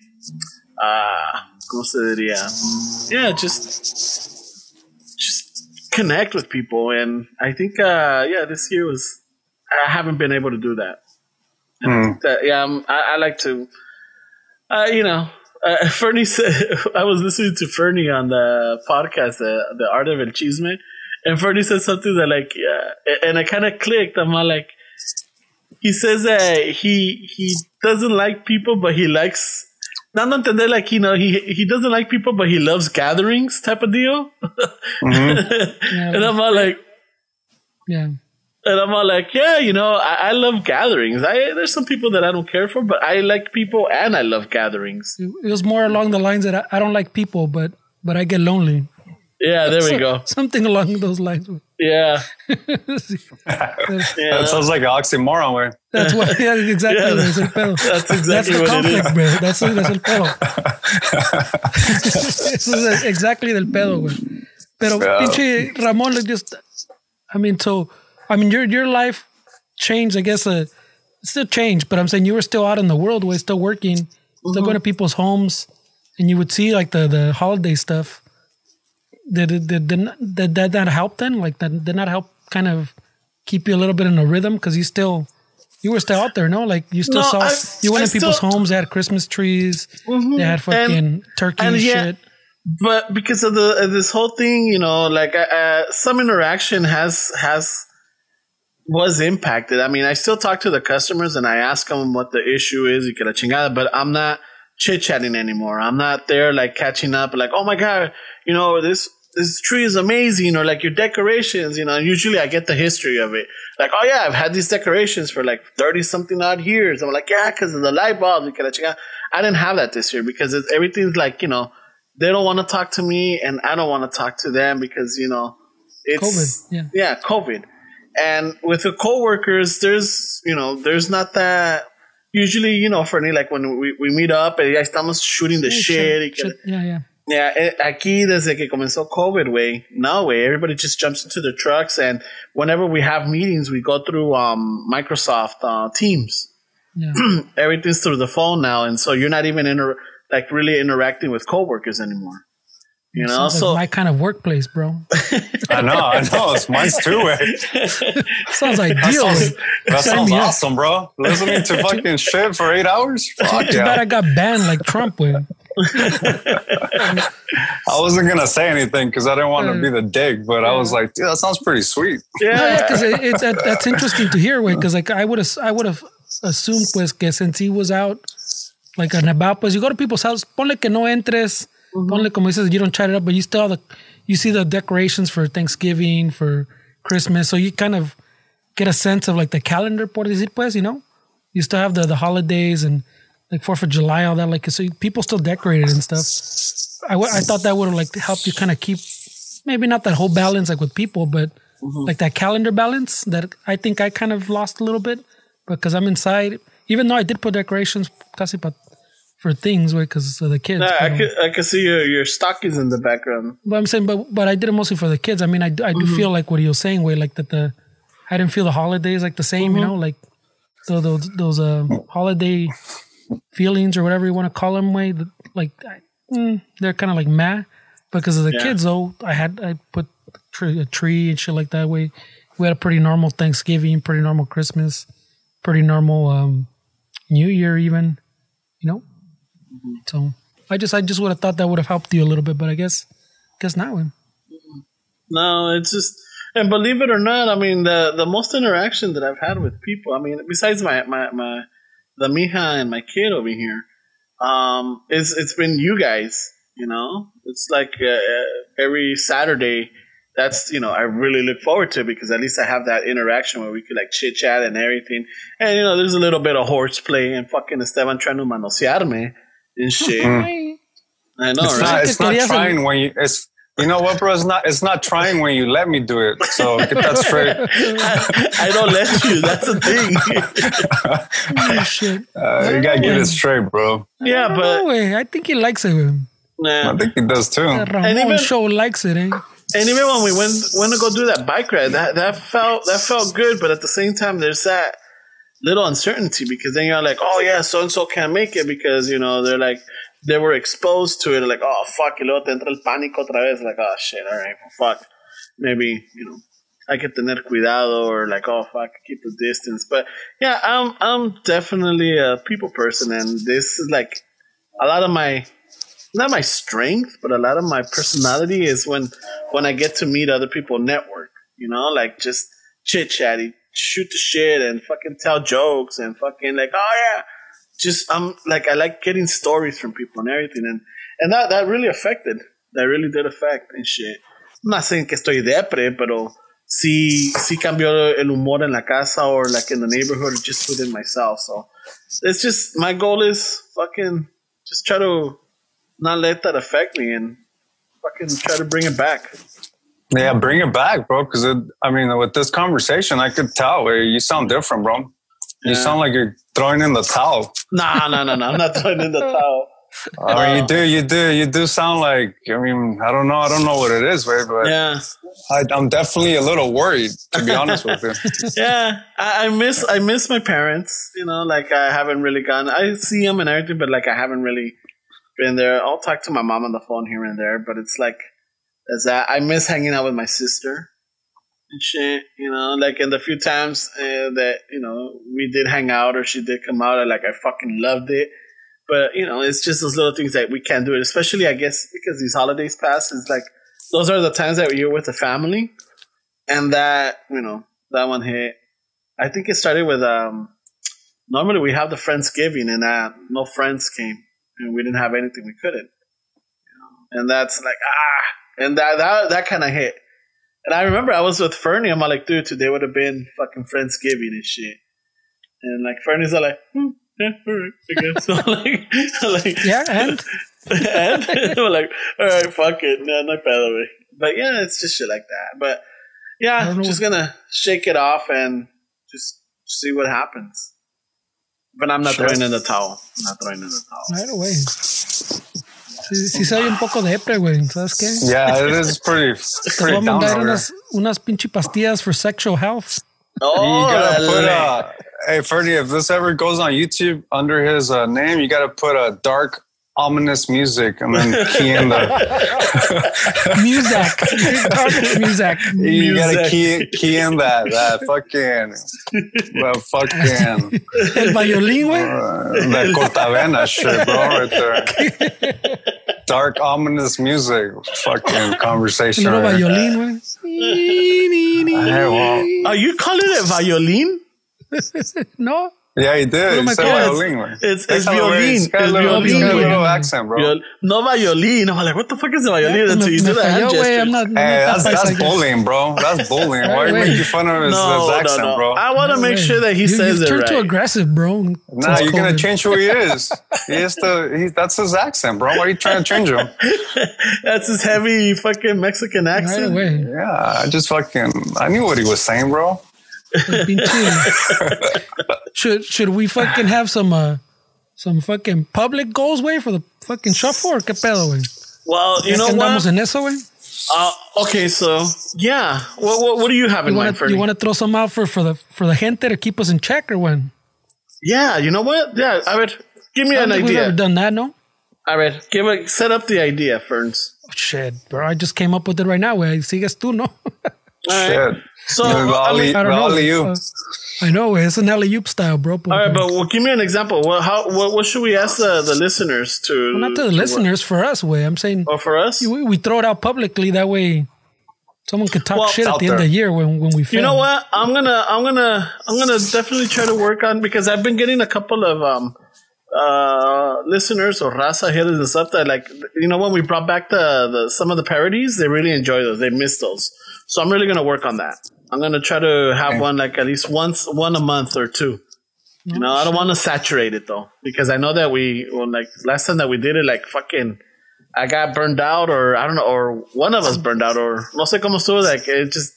uh, ¿cómo se diría? Yeah, just, just connect with people. And I think, uh, yeah, this year was, I haven't been able to do that. Think that, yeah, I, I like to, uh, you know, uh, Fernie said, I was listening to Fernie on the podcast, uh, The Art of El Chisme, and Fernie said something that, like, yeah, and I kind of clicked. I'm like, he says that he he doesn't like people, but he likes. Not entender, like, you know, he he doesn't like people, but he loves gatherings type of deal. Yeah, and I'm like, yeah. And I'm all like, yeah, you know, I, I love gatherings. I there's some people that I don't care for, but I like people and I love gatherings. It was more along the lines that I, I don't like people, but but I get lonely. Yeah, there we go. Something along those lines. Yeah, That yeah. sounds like an oxymoron, way. That's what. Yeah, exactly. Yeah, that's that's exactly That's the what it conflict, is. bro. That's, that's el pedo. Eso es exactly del pedo, güey. Pero Yeah. pinche Ramon, like just, I mean, so, I mean, your your life changed, I guess, uh, still changed, but I'm saying you were still out in the world, way, still working, Mm-hmm. still going to people's homes, and you would see like the the holiday stuff. Did did, did, did that not help then? Like that did not help kind of keep you a little bit in a rhythm because you still you were still out there, no? Like you still No, saw I- you went I in people's still- homes. They had Christmas trees. They had fucking And- turkey and yeah, shit. but because of the of this whole thing, you know, like uh, uh, some interaction has has was impacted. I mean, I still talk to the customers and I ask them what the issue is, y que la chingada, but I'm not chit chatting anymore. I'm not there like catching up, like, oh my god, you know this. This tree is amazing, or like your decorations, you know. Usually, I get the history of it. Like, oh yeah, I've had these decorations for like thirty something odd years. I'm like, yeah, because of the light bulbs. y que la chingada. I didn't have that this year because it's, everything's like, you know, they don't want to talk to me and I don't want to talk to them because you know it's COVID, yeah. yeah COVID and with the coworkers there's you know there's not that usually you know for me like when we, we meet up and ya estamos shooting the shit, y que- Yeah, yeah. yeah eh, aquí desde que comenzó COVID way no way everybody just jumps into their trucks and whenever we have meetings we go through um Microsoft uh, Teams Yeah. everything's through the phone now, and so you're not even inter- like really interacting with coworkers anymore. You know, Sounds like so my kind of workplace, bro. I know, I know. It's mine's too, way. Eh? Sounds That ideal. sounds, that sounds me up. awesome, bro. Listening to fucking shit for eight hours? Fuck Too bad I got banned like Trump with. I wasn't going to say anything because I didn't want to be the dick, but I was like, dude, that sounds pretty sweet. No, yeah, yeah, because it, it, that, that's interesting to hear, way. Because like I would have, I would have assumed, pues, que since he was out, like an about, pues, you go to people's house, ponle que no entres, ponle mm-hmm. como dices, you don't chat it up, but you still have the, you see the decorations for Thanksgiving, for Christmas, so you kind of get a sense of like the calendar, por decir, pues, you know, you still have the the holidays and like Fourth of July, all that, like so people still decorated and stuff. I, w- I thought that would have like helped you kind of keep maybe not that whole balance like with people, but mm-hmm. like that calendar balance that I think I kind of lost a little bit because I'm inside. Even though I did put decorations casi pa, for things, right? because of the kids. Nah, I could I could see your your stockings in the background. but I'm saying, but but I did it mostly for the kids. I mean, I, do- I do Mm-hmm. feel like what you're saying, way like that the I didn't feel the holidays like the same, you Mm-hmm. know, like those those, those uh, holiday feelings or whatever you want to call them. Way like I, mm, they're kind of like meh because of the Yeah. kids. Though I had I put tree, a tree and shit like that. Way we had a pretty normal Thanksgiving, pretty normal Christmas, pretty normal um, New Year even, you know. Mm-hmm. So I just I just would have thought that would have helped you a little bit, but I guess guess not. One. No, it's just and believe it or not, I mean the the most interaction that I've had with people, I mean besides my my, my the mija and my kid over here, um, it's it's been you guys. You know, it's like uh, every Saturday. That's you know I really look forward to because at least I have that interaction where we could like chit chat and everything. And you know, there's a little bit of horseplay and fucking Esteban trying to manosearme and shit. I know, It's right? not, it's not trying when you, it's, You know what, bro? It's not. It's not trying when you let me do it. So get that straight. I, I don't let you. That's the thing. Oh, shit. Uh, you gotta get it straight, bro. yeah, no but way. I think he likes it. Nah. I think he does too. The Ramon even- show likes it, eh? And even when we went went to go do that bike ride, that that felt that felt good, but at the same time, there's that little uncertainty because then you're like, oh yeah, so and so can't make it because you know they're like they were exposed to it, like oh fuck, y luego te entra el pánico otra vez, like oh shit, all right, well, fuck, maybe you know I que tener cuidado or like oh fuck, keep the distance. But yeah, I'm I'm definitely a people person, and this is like a lot of my not my strength, but a lot of my personality is when when I get to meet other people, network. You know, like just chit chatty, shoot the shit, and fucking tell jokes, and fucking like, oh yeah, just I'm like I like getting stories from people and everything, and and that that really affected. That really did affect and shit. I'm not saying que estoy depre, pero sí sí cambió el humor en la casa or like in the neighborhood or just within myself. So it's just my goal is fucking just try to not let that affect me and fucking try to bring it back. Yeah, bring it back, bro. Because I mean, with this conversation, I could tell eh, you sound different, bro. You Yeah. sound like you're throwing in the towel. Nah, nah, nah, nah. I'm not throwing in the towel. I mean, you do, you do, you do sound like. I mean, I don't know, I don't know what it is, way, but Yeah, I, I'm definitely a little worried, to be honest with you. yeah. I, I miss, I miss my parents. You know, like I haven't really gone. I see them and everything, but like I haven't really been there. I'll talk to my mom on the phone here and there, but it's like, as that I miss hanging out with my sister and shit. You know, like in the few times uh, that you know we did hang out or she did come out, I like I fucking loved it. But you know, it's just those little things that we can't do it. Especially, I guess, because these holidays pass. It's like those are the times that you're with the family, and that you know that one hit. I think it started with um. Normally we have the Friendsgiving, and uh, no friends came, and we didn't have anything. We couldn't, you know? and that's like ah, and that that that kind of hit. And I remember I was with Fernie. I'm like, dude, today would have been fucking Friendsgiving and shit. And like Fernie's all like, hmm, yeah, all right, I guess. So like, like Yeah, and and we're like, all right, fuck it, no, no pedo, way. But yeah, it's just shit like that. But yeah, know just gonna shake it off and just see what happens. But I'm not Sure. throwing in the towel. I'm not throwing in the towel. right away. Sí, sí se oye un poco depre, güey. ¿Sabes qué? Yeah, it is pretty, Te voy pretty a down mandar over here. unas, unas pinche pastillas for sexual health. Oh, you gotta put dale. uh hey Ferdy, if this ever goes on YouTube under his uh, name, you gotta put a dark, ominous music and then key in the Music. Music. you gotta key key in that that fucking the fucking El violín, güey. uh, that cortavena shit, bro, right there. Dark, ominous music, fucking conversation. El little right there. violín, güey. Hey, well, Are you calling it violin? No. Yeah, he did. Oh He my said God. violin, güey. It's That's it's how it violin. is. He's got a It's little, he's got a violin. little accent, bro. Viol- No violin. I'm like, what the fuck is a violin? Me, Until you do the hand falló, güey. gestures. I'm not, Hey, that's that that's paisa, I guess. bullying, bro. That's bullying. Why are you making fun of his, no, his accent, no. bro? I want to make Güey. sure that he you, says you've it turned right. too aggressive, bro. Nah, you're gonna change who he is. He is the. He, that's his accent, bro. Why are you trying to change him? That's his heavy fucking Mexican Right accent. away. Yeah, I just fucking. I knew what he was saying, bro. Pinche. should should we fucking have some uh some fucking public goals, way for the fucking shuffle or qué pedo, güey? Well, you Ya know que andamos what? en eso, güey. Uh, okay, so yeah, what, what what do you have in You mind want for to you want to throw some out for for the for the gente to keep us in check or when? Yeah, you know what? Yeah, I would give me I an don't think we've ever done that, no. All right, give a set up the idea, Ferns. Oh, shit, bro! I just came up with it right now. Güey. Sigues tú, no? All right. Shit. So The I mean, I know. Uh, I know. It's an alley oop style, bro. all right, but well, give me an example. What how what, what should we ask the, the listeners to? not to the listeners, for us, way. I'm saying or for us? we, we throw it out publicly. That way, someone could talk Well, shit at out the end of the year when when we. Fail. You know what? I'm gonna I'm gonna I'm gonna definitely try to work on because I've been getting a couple of um uh listeners or raza hitters and stuff that like you know when we brought back the, the some of the parodies they really enjoy those they miss those so I'm really gonna work on that I'm gonna try to have Okay. one like at least once one a month or two you know I don't want to saturate it though because I know that we well like last time that we did it like fucking I got burned out, or I don't know, or one of us burned out, or no sé cómo estuvo. Like it just,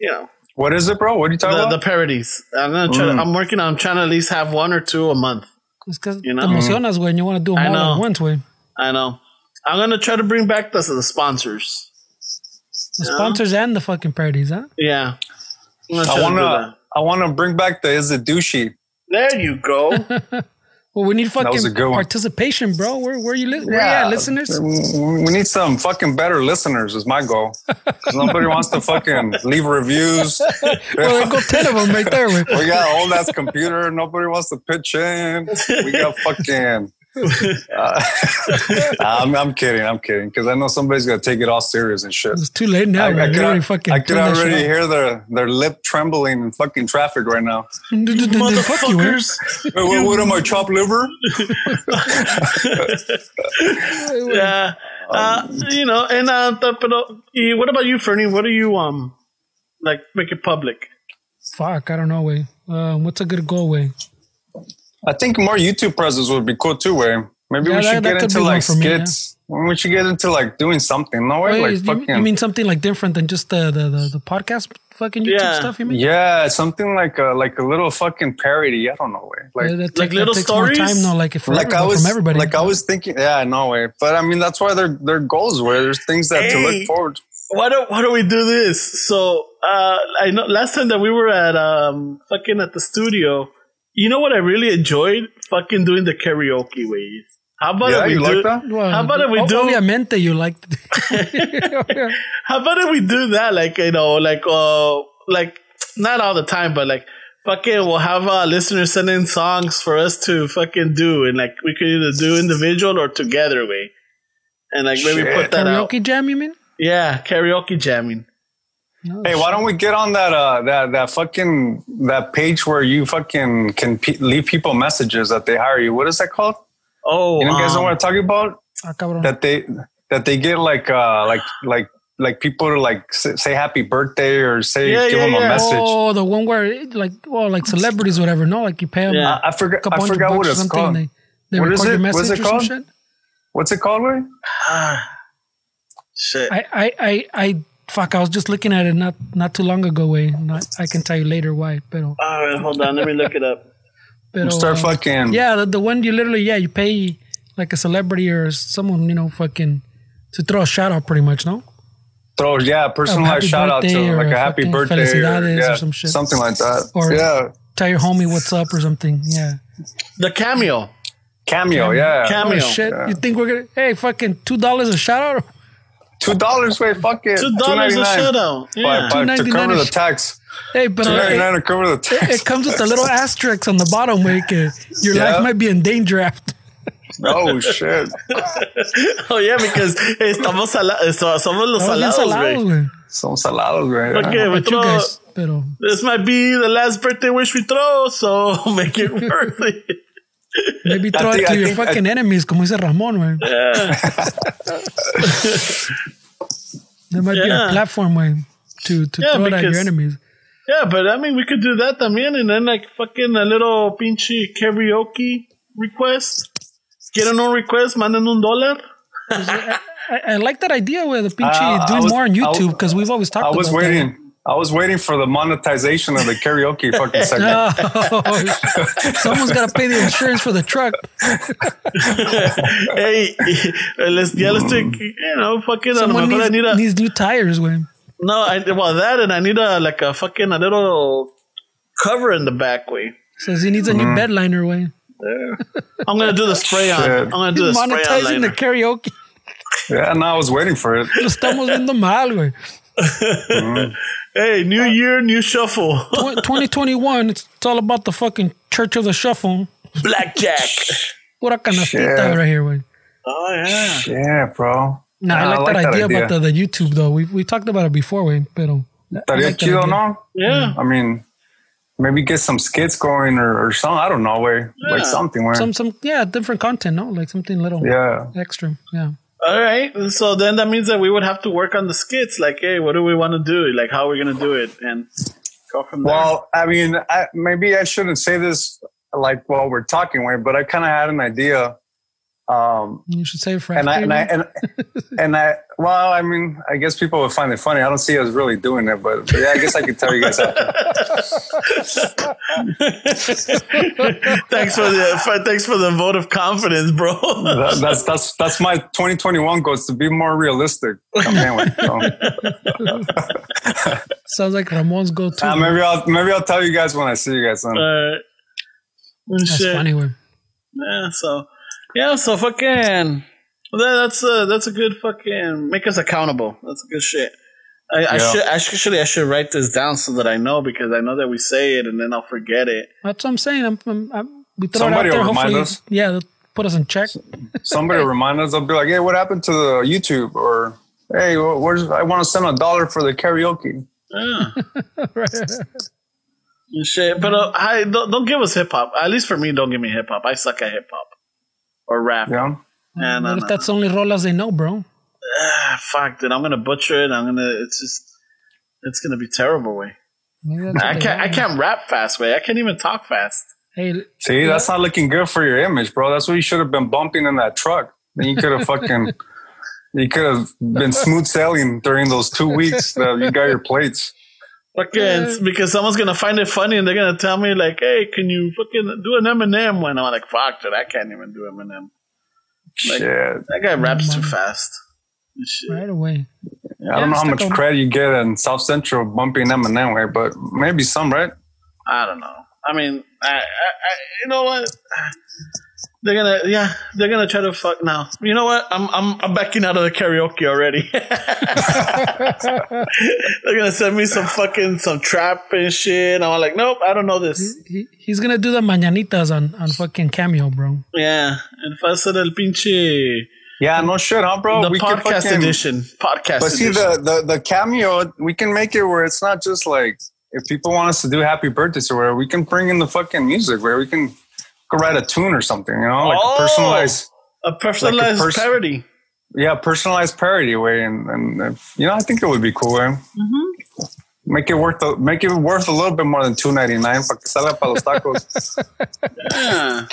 you know, What is it, bro? What are you talking the, the parodies. I'm gonna try. Mm. I'm working on trying to at least have one or two a month. It's because You te know? emocionas, güey, and you want to do I them all know. at once, güey. I know. I'm gonna try to bring back the, the sponsors. The sponsors and the fucking parties, huh? Yeah. I'm gonna try I to do wanna, I wanna bring back the is it douchey. There you go. Well, we need was a fucking participation, bro. Where where you li- where you at, listeners? We need some fucking better listeners. Is my goal. 'Cause nobody wants to fucking leave reviews. Well, there go ten of them right there. We got old ass computer. Nobody wants to pitch in. We got fucking. Uh, I'm, I'm kidding. I'm kidding. Because I know somebody's gonna take it all serious and shit. It's too late now. I, I man. could, You already fucking I could turned that shit already hear their, their lip trembling in fucking traffic right now. Fuck you, güey. Motherfuckers. Hey, what, what am I, chopped liver? yeah. Uh, you know, and uh, the- pero, y what about you, Fernie? What do you um like make it public? Fuck, I don't know, way. Um, what's a good goal, way? I think more YouTube presence would be cool too, way. Maybe Yeah, we should that get could into like for me, yeah. skits. We should get into like doing something. No way, like you, fucking. you mean something like different than just the the, the, the podcast fucking YouTube Yeah. stuff? You mean? yeah, something like a like a little fucking parody. I don't know, way. Like Yeah, that like take- that little takes more stories? time, no, like if like I from was everybody. like I was thinking, yeah, no way. But I mean, that's why their their goals were. There's things that to look forward. Why don't Why don't we do this? So uh, I know last time that we were at um fucking at the studio, you know what I really enjoyed? Fucking doing the karaoke ways. How about Yeah, if we you do? like that? Well, how about if we o- do- Obviamente, you like. How about if we do that? Like you know, like uh, like not all the time, but like fucking, we'll have uh, listeners send in songs for us to fucking do, and like we could either do individual or together way, and like maybe Shit. put that out. Karaoke jam, you mean? Yeah, karaoke jamming. No, Hey, why don't we get on that uh that that fucking that page where you fucking can pe- leave people messages that they hire you? What is that called? Oh, You know, guys know um, what I'm talking about? Ah. That they that they get like uh like like like people to like s- say happy birthday or say Yeah, give yeah, them yeah. a message. Oh, the one where like, well, like celebrities, whatever. No, like you pay them Yeah. I, I forgot. a couple I forgot what it's called. They they What is record your it? message What's it or some called? What's it called? Ray? ah, shit. I, I, I, I, fuck. I was just looking at it not not too long ago. Way, not, I can tell you later why. Pero, All right, hold on. Let me look it up. pero Start uh, fucking. Yeah, the, the one you literally, yeah, you pay like a celebrity or someone, you know, fucking to throw a shout out, pretty much. No. Throw yeah, personalized happy shout out to or like a happy birthday or, felicidades or some shit. something like that. Or- yeah, Tell your homie what's up or something. Yeah. The cameo. cameo. Yeah, Cameo. Oh shit! Yeah. You think we're gonna? Hey, fucking two dollars a shout out? Two dollars. Wait, fuck it. Two dollars a $2.99. shout out. By- Yeah. by- to cover the tax. Hey, but Two uh, ninety it, to cover the tax. it comes with a little asterisk on the bottom where you can, your Yeah. life might be in danger after. oh shit! Oh yeah, because estamos sala- so- somos los salados, salados, güey. güey. Son salados, güey. Okay, we But you throw, guys, pero this might be the last birthday wish we throw, so make it worth it. maybe throw think- it to I your think- I- fucking enemies, como dice Ramon, güey. There might be a platform, way to to Yeah, throw it at your enemies. Yeah, but I mean, we could do that también, and then like fucking a little pinche karaoke request. Quieren un request, manden un dólar. I, I like that idea where the pinche Uh, I doing was- more on YouTube because we've always talked I was about that. Waiting. I was waiting for the monetization of the karaoke fucking segment. Oh, someone's got to pay the insurance for the truck. hey, eh, les, ya le estoy, you know, fucking. Someone mejor I needs, need a, needs new tires, güey. no, I, well that, and I need a like a fucking a little cover in the back way. Says he needs a new mm-hmm. bed liner, way. I'm gonna do the spray on. Shit. I'm gonna do the spray on Monetizing the karaoke. Yeah, no, I was waiting for it. Lo estamos viendo mal, güey. Mm-hmm. Hey, new uh, year, new shuffle. 2021, it's, it's all about the fucking Church of the Shuffle. Blackjack. what Pura canastita Shit. right here, güey. Oh yeah. Yeah, bro. Nah, I Yeah, like, that, idea about the, the YouTube, though. We we talked about it before, güey, pero... I Estaría like chido, no? Yeah. I mean, maybe get some skits going or, or something. I don't know, way like something. Where Some, some, yeah, different content, no? Like something little yeah, extra, yeah. All right. So then that means that we would have to work on the skits. Like, hey, what do we want to do? Like, how are we gonna do it? And go from there. Well, I mean, I, maybe I shouldn't say this like while we're talking, way, but I kind of had an idea Um, You should say for and I and I man. and, and I well, I mean, I guess people would find it funny. I don't see us really doing it, but, but yeah, I guess I could tell you guys after. thanks for the for, thanks for the vote of confidence, bro. That- that's that's that's my 2021 goals to be more realistic. With, so. Sounds like Ramon's go-to. Uh, maybe I'll maybe I'll tell you guys when I see you guys. Then. Uh, That's shit. funny. Way. Yeah, so yeah, so fucking that, that's a that's a good fucking make us accountable. That's a good shit. I, I should actually I should write this down so that I know because I know that we say it and then I'll forget it. That's what I'm saying. I'm, I'm, I'm, we throw Somebody it out there. will remind Hopefully, us. yeah, they'll put us in check. Somebody will remind us. I'll be like, "Hey, what happened to the YouTube?" Or, "Hey, where's I want to send a dollar for the karaoke." Yeah. And shit, but uh, I don't, don't give us hip hop. At least for me, don't give me hip hop. I suck at hip hop or rap. Yeah. Yeah, no, what if that's the only rolas they know, bro? Ah, fuck, dude. I'm gonna butcher it. I'm gonna. It's just. It's gonna be terrible. Way. Maybe I can't. I can't rap fast. Way. I can't even talk fast. Hey, See, that's not looking good for your image, bro. That's what you should have been bumping in that truck. Then you could have fucking, you could have been smooth sailing during those two weeks that you got your plates. Fucking because someone's gonna find it funny and they're gonna tell me like, "Hey, can you fucking do an Eminem?" When I'm like, "Fuck, dude, I can't even do Eminem. Like- Shit. That guy raps too mm-hmm. fast." Shit. right away. I don't know how much on- credit you get in South Central bumping Eminem way, but maybe some, right? I don't know. I mean, I, I, I, you know what? They're gonna, yeah, they're gonna try to fuck now. You know what? I'm, I'm, I'm backing out of the karaoke already. they're gonna send me some fucking some trap and shit. And I'm like, nope, I don't know this. He, he's gonna do the mañanitas on, on fucking cameo, bro. Yeah, and pasa del pinche Yeah, no shit, huh, bro? the we could podcast fucking- edition. Podcast But see, edition. the, the the cameo, we can make it where it's not just like if people want us to do happy birthdays or where we can bring in the fucking music where we can go write a tune or something, you know, like Oh. a personalized, a personalized pers- parody. yeah, personalized parody way, and and if, you know, I think it would be cool. Way. Mm-hmm. Make it worth a, make it worth a little bit more than two ninety nine. Para que salga para los tacos. Yeah.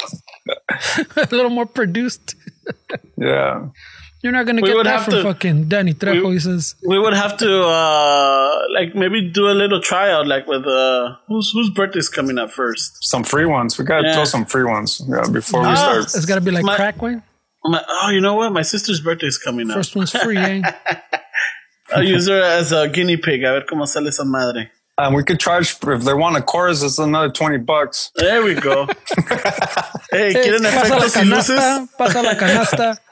a little more produced. yeah, You're not gonna We get would that have from to- fucking Danny Trejo. we- he says, We would have to uh like maybe do a little tryout like with uh whose whose birthday's coming up first. some free ones. We gotta Yeah. throw some free ones. Yeah, before we Ah. start. "It's gotta be like My- crack way. My, oh, you know what? My sister's birthday's coming up. First one's free, eh? I'll use her as a guinea pig. A ver cómo sale esa madre. And we could charge if they want a chorus. It's another twenty bucks. There we go. hey, Hey, ¿quieren pasa la efectos y luces? pasa la canasta.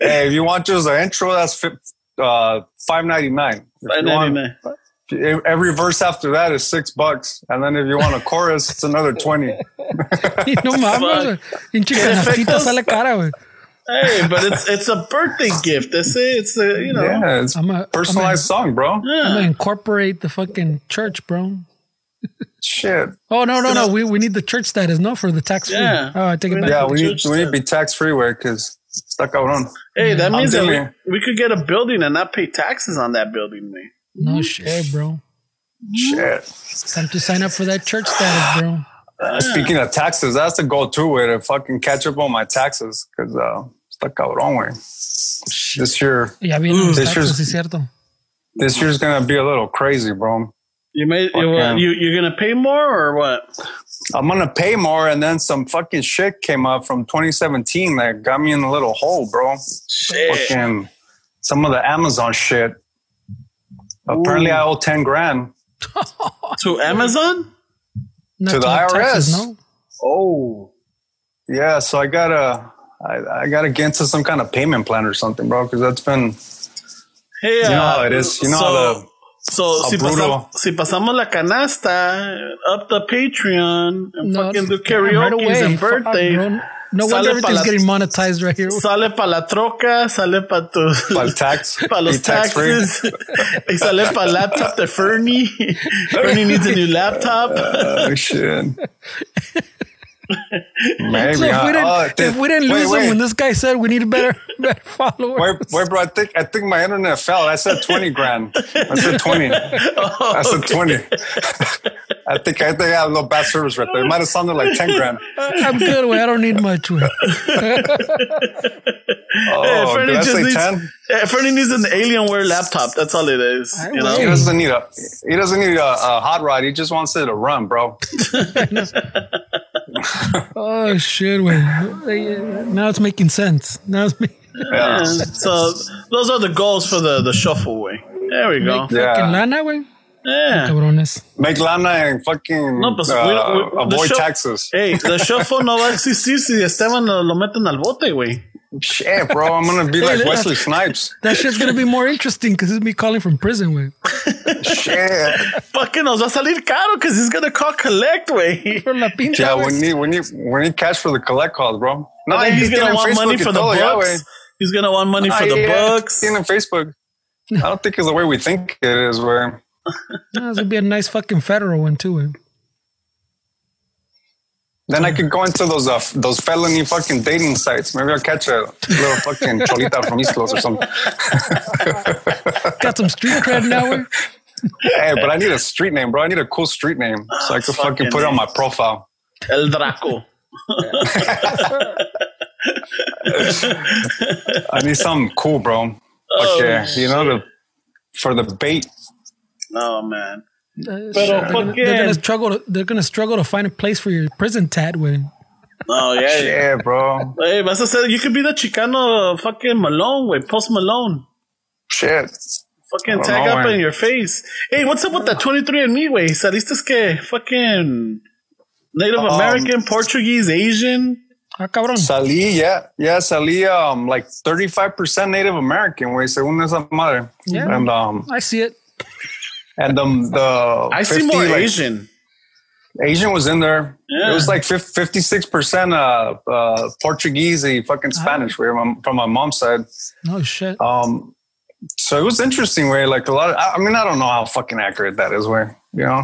Hey, if you want just an intro, that's fi- uh, five ninety nine. Five ninety nine. Every verse after that is six bucks, and then if you want a chorus, it's another twenty. Y no mames, güey. Pinche canastita efectos? sale cara, güey. Hey, but it's it's a birthday gift. That's it. It's a you know. Yeah, it's I'm a- personalized song, bro. Yeah. I'm gonna incorporate the fucking church, bro. Shit. Oh no, no, no. We we need the church status, no, for the tax free. Yeah. Oh, I take it back. Yeah, we need we need to be tax free way because stuck out on. Hey, that means that we, we could get a building and not pay taxes on that building, man. No shit, bro. Shit. Time to sign up for that church status, bro. Uh, speaking of taxes, that's the goal too way to fucking catch up on my taxes because uh, stuck out wrong way. This year, Ya vienen This taxes, year's- cierto. this year's gonna be a little crazy, bro. You made you, Fucking- you you're gonna pay more or what? I'm gonna pay more, and then some fucking shit came up from 2017 that got me in a little hole, bro. Shit. Fucking some of the Amazon shit. Apparently, I owe 10 grand. To Amazon? Not To the all taxes, IRS. no. Oh. Yeah, so I gotta, I, I gotta get into some kind of payment plan or something, bro, because that's been, Hey, you know uh, how it is. You know so, how the so how si, brutal. pasam- si pasamos la canasta, up the Patreon, and No, fucking do right karaoke away. and birthday. No Sale wonder pa everything's la- getting monetized right here. Sale para la troca, sale para tu. Para el tax. Para los tax-free. taxes. y sale para laptop de Fernie. Fernie needs a new laptop. Oh, shit. Maybe. So if huh? we didn't, Oh, if we didn't wait, lose wait. him when this guy said we need better, better followers. Wait, wait, bro. I think I think my internet fell. I said twenty grand. I said twenty. I said oh, twenty. I think I think I had a little bad service right there. It might have sounded like ten grand. I'm good. Way I don't need much. Way. Oh, Fernie did I just say needs- ten? Yeah, Fernie needs an Alienware laptop. That's all it is. I You He know? will. doesn't need a he doesn't need a, a hot rod. He just wants it to run, bro. Oh shit! Way. Now it's making sense. Now it's making Yeah. And so those are the goals for the the shuffle way. There we go. Yeah. fucking lana, way. Yeah. Cabrones. Make lana and fucking No, pues, uh, we don't- we- avoid show- taxes. Hey, the shuffle no va a existir si Esteban lo, lo meten al bote, güey. Shit, bro. I'm gonna be like Wesley Snipes. That shit's gonna be more interesting because it's me calling from prison, way. Shit. Fucking nos va a salir caro because he's gonna call collect, güey. For la pinta, Yeah, we need we need we need cash for the collect calls, bro. No, And then he's gonna tienen want money for the todo, ya, güey. books. He's gonna want money for Ah, the yeah, books. tienen Facebook. I don't think it's the way we think it is. Where No, it's gonna be a nice fucking federal one too. Way. then I could go into those uh, those felony fucking dating sites. Maybe I'll catch a little fucking cholita from East Coast or something. Got some street cred now, way. hey, but I need a street name, bro. I need a cool street name so I could fucking fucking put it on my profile. El Draco. I need something cool, bro. Like, Oh, yeah, you know, the for the bait. Oh man. Pero they're, gonna, they're gonna struggle. To, they're gonna struggle to find a place for your prison tat. Way. Oh yeah. yeah. Yeah, bro. Hey, vas a ser, you could be the Chicano fucking Malone, güey. Post Malone. Shit. Fucking I tag know, up man. in your face. Hey, what's up with that 23andMe, güey? Saliste que fucking Native Um, American, Portuguese, Asian. Ah, cabrón. Salí, yeah, yeah, salí um like 35% Native American, way, según esa madre. Yeah. And um I see it. And um the I see 50, more like, Asian. Asian was in there. Yeah. It was like 56% uh, uh Portuguese and fucking Spanish way from, from my mom's side. Oh shit. Um so it was interesting way like a lot of, I I mean I don't know how fucking accurate that is way, you know.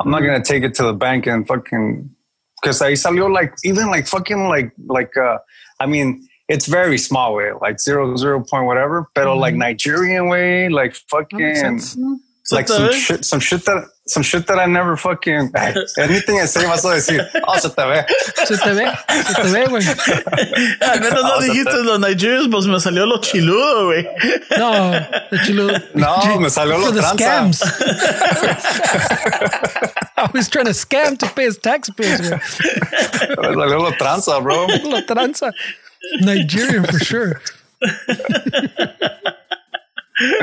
I'm not going to take it to the bank and fucking cuz ahí salió like even like fucking like like uh I mean it's very small way, like zero zero point whatever, pero like Nigerian way, like Mm-hmm. That makes fucking sense. like some the- shit, some shit that some shit that I never fucking anything I say vas a decir, oh, se te ve. Se te ve. Se te ve, güey. Ah, Al menos no oh, o sea, dijiste te- los Nigerians, pues me salió lo chiludo, güey. No, the chilo. No, me salió for lo the tranza. scams. I was trying to scam to pay his tax bills. güey. Me salió lo tranza, bro. La tranza. Nigerian for sure.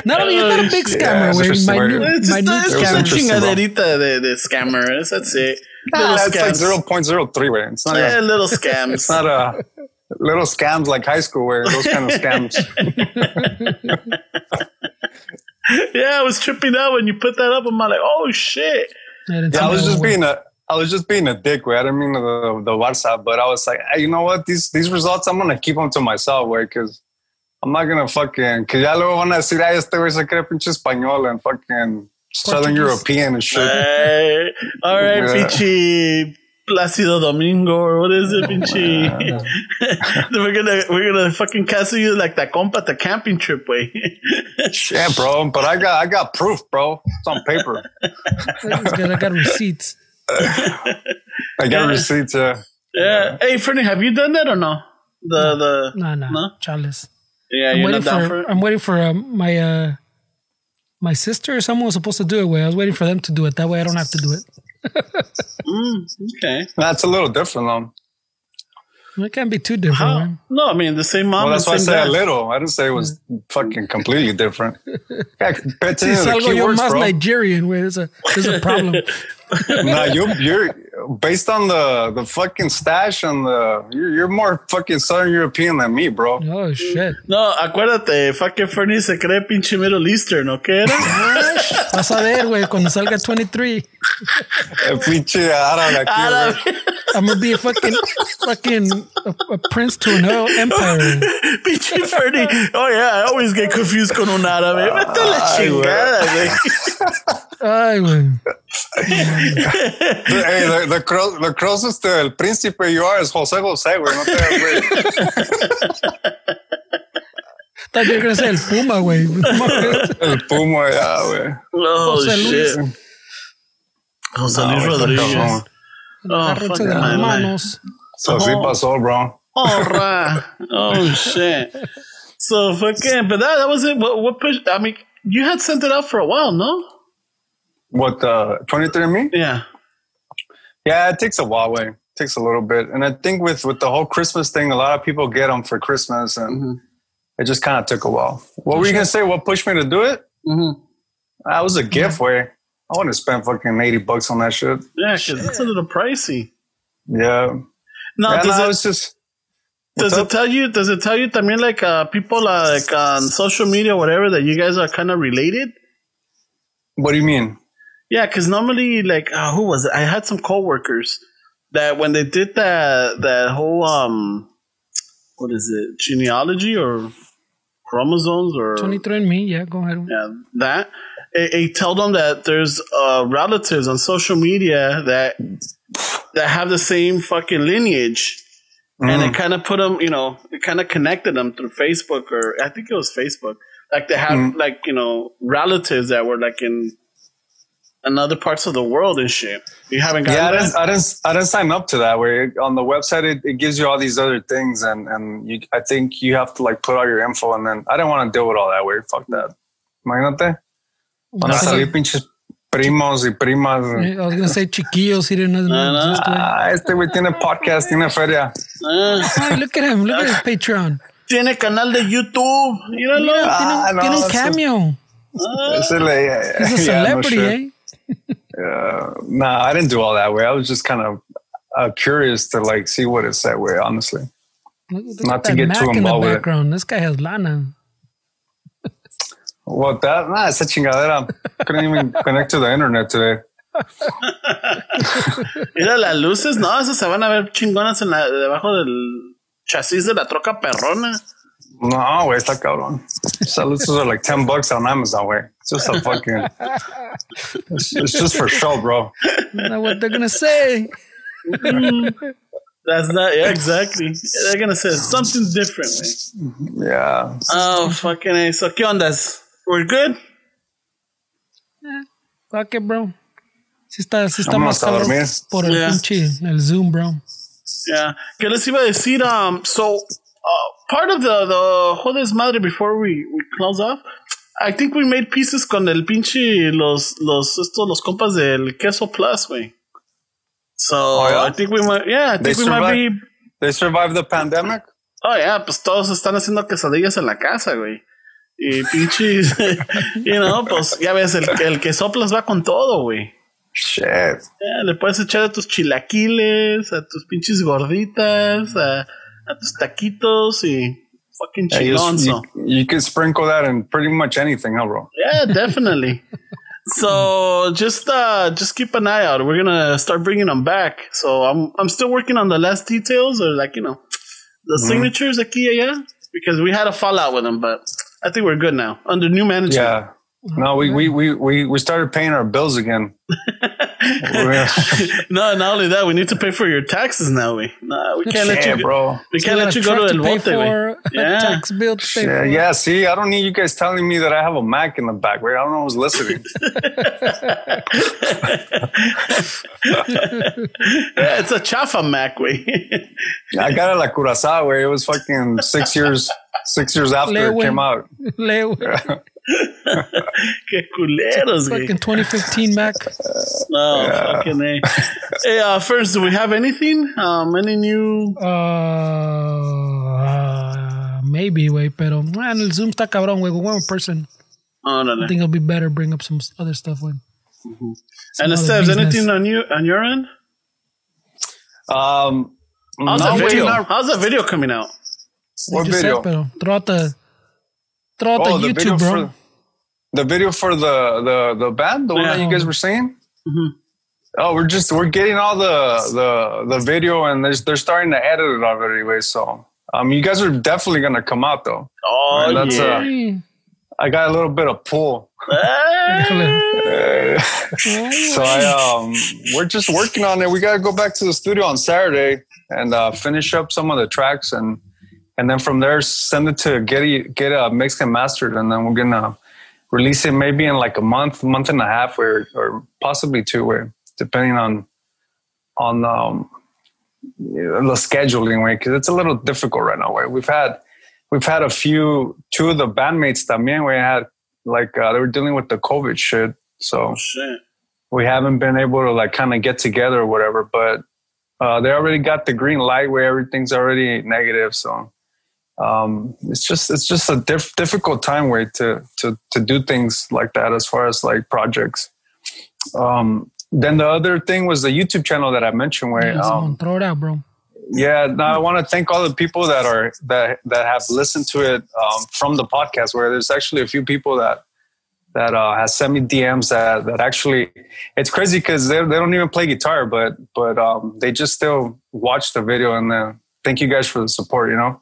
Not only is that a big Yeah, scammer, it's güey. just My weird. new, It's my new it's was just a interesting, bro. chingaderita de, de scammers. That's it. Little Nah, it's like zero point zero three way. It's not. Yeah, A, little scams. it's not a little scams like high school where those kind of scams. yeah, I was tripping out when you put that up. I'm like, oh shit. Yeah, I was just one. being a. I was just being a dick, way. I didn't mean the the WhatsApp, but I was like, hey, you know what? These these results, I'm gonna keep them to myself, way, because I'm not gonna fucking. Cause ya luego van a decir, ay, este güey se cree pinche español and fucking Southern European and shit. Hey, all right, Yeah. pinche Placido Domingo, or what is it, pinche? we're gonna we're gonna fucking cancel you like that compa the camping trip way. Yeah, bro. But I got I got proof, bro. It's on paper. Good. I got receipts. I got Yeah. receipts. Yeah. yeah. Hey, Fernie, have you done that or no? The the Nah, nah. No? Chalice. Yeah, I'm you're waiting not down for, for it. I'm waiting for um, my uh my sister or someone was supposed to do it. Way I was waiting for them to do it. That way I don't have to do it. Okay. That's a little different, though. It can't be too different. How? man. No, I mean the same mom. Well, that's and why I same say a little. I didn't say it was fucking completely different. Yeah, pay attention Si to the keywords, más bro. Nigerian, Where there's a there's a problem. no, you're you're based on the the fucking stash and the you're, you're more fucking Southern European than me, bro. oh shit. No, acuérdate, fucking Fernie se cree pinche Middle Eastern, ¿no? ¿Qué era? Ah, vas a ver, güey, cuando salga 23. Eh, pinche árabe aquí, Árabe. güey. I'm gonna be a fucking fucking a, a prince to an empire. pinche Fernie. Oh, yeah, I always get confused con un árabe. Vete a la Ay, güey. chingada, güey. Ay, güey. hey, the, the, cro- the closest to El Príncipe you are is Jose Jose, güey. No te hagas, güey. Thought you were gonna say el Puma, güey. El Puma, ya, güey. Oh, Jose Luis. shit. Jose Luis güey, Rodriguez. cabrón. Oh, fuck de my las life. manos. So, sí pasó, bro. Oh, right. oh shit. So fucking, but that, that was it. What, what push? I mean, you had sent it out for a while, no? What, uh, 23andMe? Yeah. Yeah, it takes a while, way. It takes a little bit. And I think with, with the whole Christmas thing, a lot of people get them for Christmas and Mhm. it just kind of took a while. What were you going to say? What pushed me to do it? Mm-hmm. That was a gift way. I want to spend fucking 80 bucks on that shit. Yeah, because it's a little pricey. Yeah. No, yeah, does no, it it's just. does What's it up? tell you? Does it tell you? I mean, like uh, people uh, like on social media, whatever, that you guys are kind of related? What do you mean? Yeah, because normally, like, uh, who was it? I had some coworkers that when they did that that whole um, what is it, genealogy or chromosomes or 23andMe, yeah, go ahead. yeah, that it, it tell them that there's uh, relatives on social media that that have the same fucking lineage, and Mm. it kind of put them, you know, it kind of connected them through Facebook or I think it was Facebook. Like they have Mm. like you know relatives that were like in another parts of the world and shit. You haven't gotten Yeah, I didn't, I didn't. I didn't sign up to that. Where on the website it, it gives you all these other things, and and you, I think you have to like put all your info, and then I didn't want to deal with all that. Way, fuck that. Imagínate, van a I salir pinches primos y primas. I was gonna say chiquillos, he didn't know. No, no. Ah, este güey tiene podcast, tiene feria. Ah, Ay, look at him, look at his Patreon. tiene canal de YouTube. Míralo. Mira, Ah, tiene, no, tiene un eso- cameo. Ese le- He's a yeah, no celebrity, eh? Uh, nah, I didn't do all that way. I was just kind of uh, curious to like see what it said. Way, honestly. Look, look Not to get Mac too in the involved background. This guy has lana. What that? Nah, esa chingadera. Couldn't even connect to the internet today. Mira las luces, no, esas se van a ver chingonas en la, debajo del chasis de la troca perrona. No, güey, está cabrón. Saludos are like 10 bucks on Amazon, güey. It's just a fucking. It's, it's just for show, bro. Know what they're gonna say? That's not, yeah, exactly. They're gonna say something different, güey. Yeah. Oh, fucking A. So, ¿qué ondas? We're good? Fuck it, bro. Si está, si está Vámonos más a cabrón dormir. por el Yeah. pinche, el Zoom, bro. Yeah. ¿Qué les iba a decir? Um, so, uh, part of the, the whole desmadre before we, we close off, I think we made pieces con el pinche, los, los, estos, los compas del Queso Plus, güey. So, Oh, yeah? I think we might, yeah, I They think we might be, they survived the pandemic? oh, yeah, pues todos están haciendo quesadillas en la casa, güey. Y pinches, you know, pues ya ves, el, el que soplas va con todo, güey. Shit. Ya, le puedes echar a tus chilaquiles, a tus pinches gorditas, a tus taquitos y fucking Yeah, you, you, you could sprinkle that in pretty much anything, huh, bro? Yeah, definitely. so just uh just keep an eye out. We're gonna start bringing them back. So I'm I'm still working on the last details or like you know the Mm-hmm. signatures aquí yeah because we had a fallout with them, but I think we're good now under new management. Yeah. No, we, we, we, we, we started paying our bills again. No, not only that, we need to pay for your taxes now. We no, we can't let you bro. We So can't got let you go truck to El pay Bote, for, a Yeah. tax bill to pay Yeah, for. yeah, see, I don't need you guys telling me that I have a Mac in the back. Right? I don't know who's listening. Yeah, it's a chafa Mac way. I got it like Curacao, where it was fucking six years, six years after Le, it güey. came out. Le, güey. Que culeros, güey. Fucking 2015 Mac. No, fucking A. Hey, uh, first, do we have anything? Um, any new? Uh, maybe, güey, pero man, el Zoom está cabrón, güey. With one person, Oh, no, I think it'll be better bring up some other stuff, güey. And other Steves, business. anything on you on your end? Um, How's no, the wait, video? How's the video coming out? what Just video? said, pero throw out the, throw out Oh, the the video YouTube, bro. for the video for the the the band, the one that you guys were saying. Mhm. Oh, we're just we're getting all the the the video, and they're they're starting to edit it already. Anyway, so um, you guys are definitely gonna come out though. Oh, Man, that's, yeah. uh, Mm. I got a little bit of pull. So I um we're just working on it. We gotta go back to the studio on Saturday and uh, finish up some of the tracks and and then from there send it to get get a mixed and mastered and then we're gonna release it maybe in like a month, month and a half or or possibly two way, depending on on um the scheduling way because it's a little difficult right now. Way we've had we've had a few two of the bandmates también we had like uh, they were dealing with the COVID shit, so shit. we haven't been able to like kind of get together or whatever. But uh, they already got the green light where everything's already negative, so um, it's just it's just a diff- difficult time way to to to do things like that as far as like projects. Um, then the other thing was the YouTube channel that I mentioned where Yeah, um, throw it out, bro. yeah, no, I want to thank all the people that are that that have listened to it um, from the podcast. Where there's actually a few people that that uh, has sent me DMs that that actually it's crazy because they they don't even play guitar, but but um, they just still watch the video and then thank you guys for the support. You know,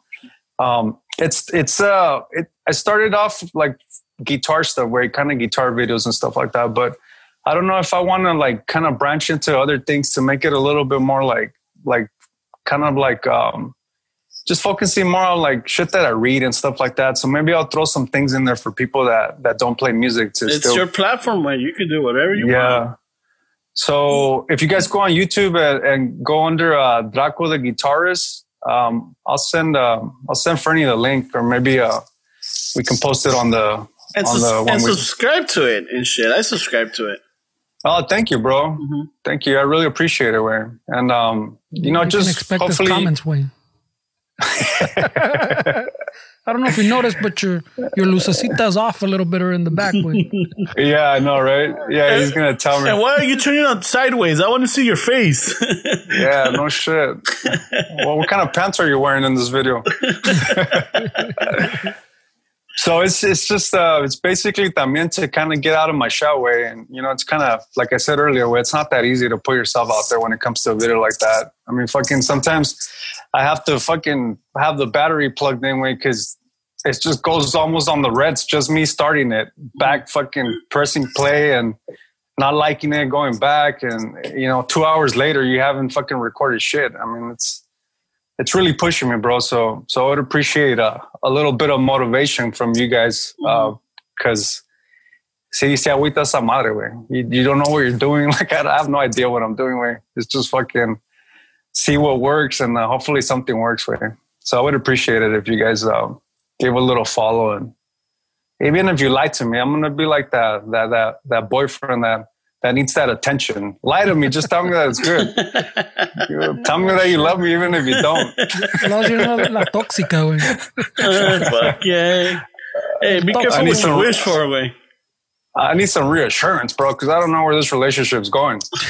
um, it's it's uh it, I started off like guitar stuff, where kind of guitar videos and stuff like that, but I don't know if I want to like kind of branch into other things to make it a little bit more like like kind of like um just focusing more on like shit that I read and stuff like that. So maybe I'll throw some things in there for people that that don't play music to It's still your platform, man. You can do whatever you yeah. want. So if you guys go on YouTube and, and go under uh, Draco the guitarist, um, I'll send uh, I'll send Fernie the link, or maybe uh, we can post it on the And, on sus- the one and we- subscribe to it and shit. I subscribe to it. Oh, thank you, bro. Mm-hmm. Thank you. I really appreciate it, Wayne. And um, you know, You just expect his hopefully, comments, way. I don't know if you noticed, but your your lucecita's off a little bit or in the back, way. yeah, I know, right? Yeah, he's gonna tell me. And why are you turning on sideways? I want to see your face. Yeah, no shit. well, what kind of pants are you wearing in this video? So it's it's just uh it's basically también to kind of get out of my shell way, and you know it's kind of like I said earlier, it's not that easy to put yourself out there when it comes to a video like that. I mean, fucking sometimes I have to fucking have the battery plugged in way because it just goes almost on the reds, just me starting it, back fucking pressing play and not liking it, going back, and you know, two hours later you haven't fucking recorded shit. I mean, it's it's really pushing me, bro. So so I would appreciate a, a little bit of motivation from you guys, because. See, see, agüita esa madre, güey. You, you don't know what you're doing. Like, I, I have no idea what I'm doing, güey. It's just fucking see what works and uh, hopefully something works, güey. So I would appreciate it if you guys uh, gave a little follow and even if you lie to me, I'm gonna be like that that that that boyfriend that that needs that attention. Lie to me, just tell me that it's good. Tell me that you love me even if you don't. No, you're not la tóxica, güey. Fuck yeah. Hey, be I careful need what some- you wish for, way. I need some reassurance, bro, because I don't know where this relationship's going.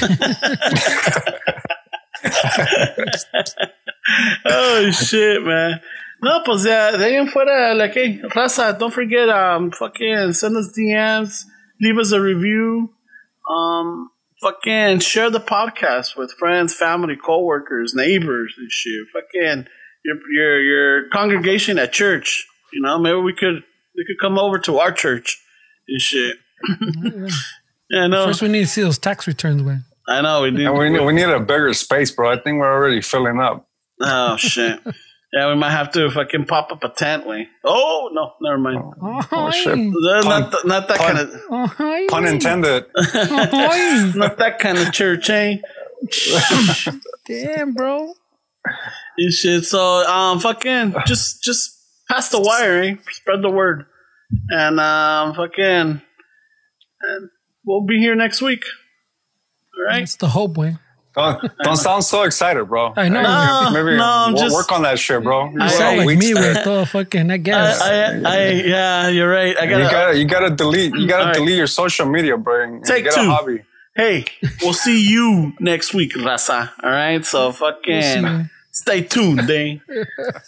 oh shit, man. No, pues ya, de ahí en fuera, like, hey, Raza, don't forget, um, fucking send us DMs, leave us a review, um, fucking share the podcast with friends, family, coworkers, neighbors, and shit. Fucking your your your congregation at church. You know, maybe we could they could come over to our church and shit. yeah, I know. First, we need to see those tax returns, man. I know we do. And we need, we need a bigger space, bro. I think we're already filling up. Oh shit. Yeah, we might have to fucking pop up a tent way. Oh no, never mind. Oh, shit. Uh, not, th- not that kind of Oh, Pun intended. oh, not that kind of church, eh? Damn, bro. You shit. So um fucking just just pass the wire, eh? Spread the word. And um fucking and we'll be here next week. All right. It's the hope, way. Don't, don't sound so excited, bro. I know. No, Maybe no, I'm wo- just- work on that shit, bro. You I- sound like me there. with all fucking, I guess. I, I, I, yeah, you're right. I gotta, gotta, you gotta delete, you gotta All right. delete your social media, bro. And Take get two. a hobby. Hey, we'll see you next week, Raza. All right, so fucking see. Stay tuned?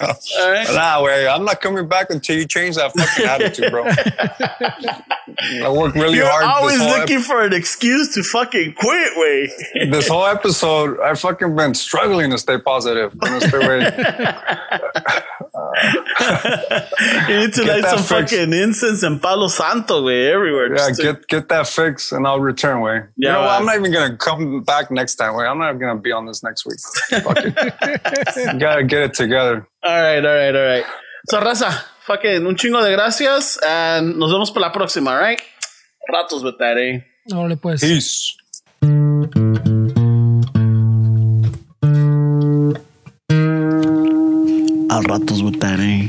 All right. Nah, way. I'm not coming back until you change that fucking attitude, bro. I work really You're hard. always looking for an excuse to fucking quit, way. this whole episode. I fucking been struggling to stay positive. Gonna stay away. You need to Get light some fixed. fucking incense and Palo Santo, way, everywhere. Yeah, Just to- get get that fixed, and I'll return. Way. Yeah, you know what? I'm not even gonna come back next time. Way. I'm not even gonna be on this next week. Gotta get it together. All right, all right, all right. So, raza, fucking un chingo de gracias. And nos vemos para la próxima, all right? Ratos with that, eh? Órale, pues. Peace. Al ratos with that, eh?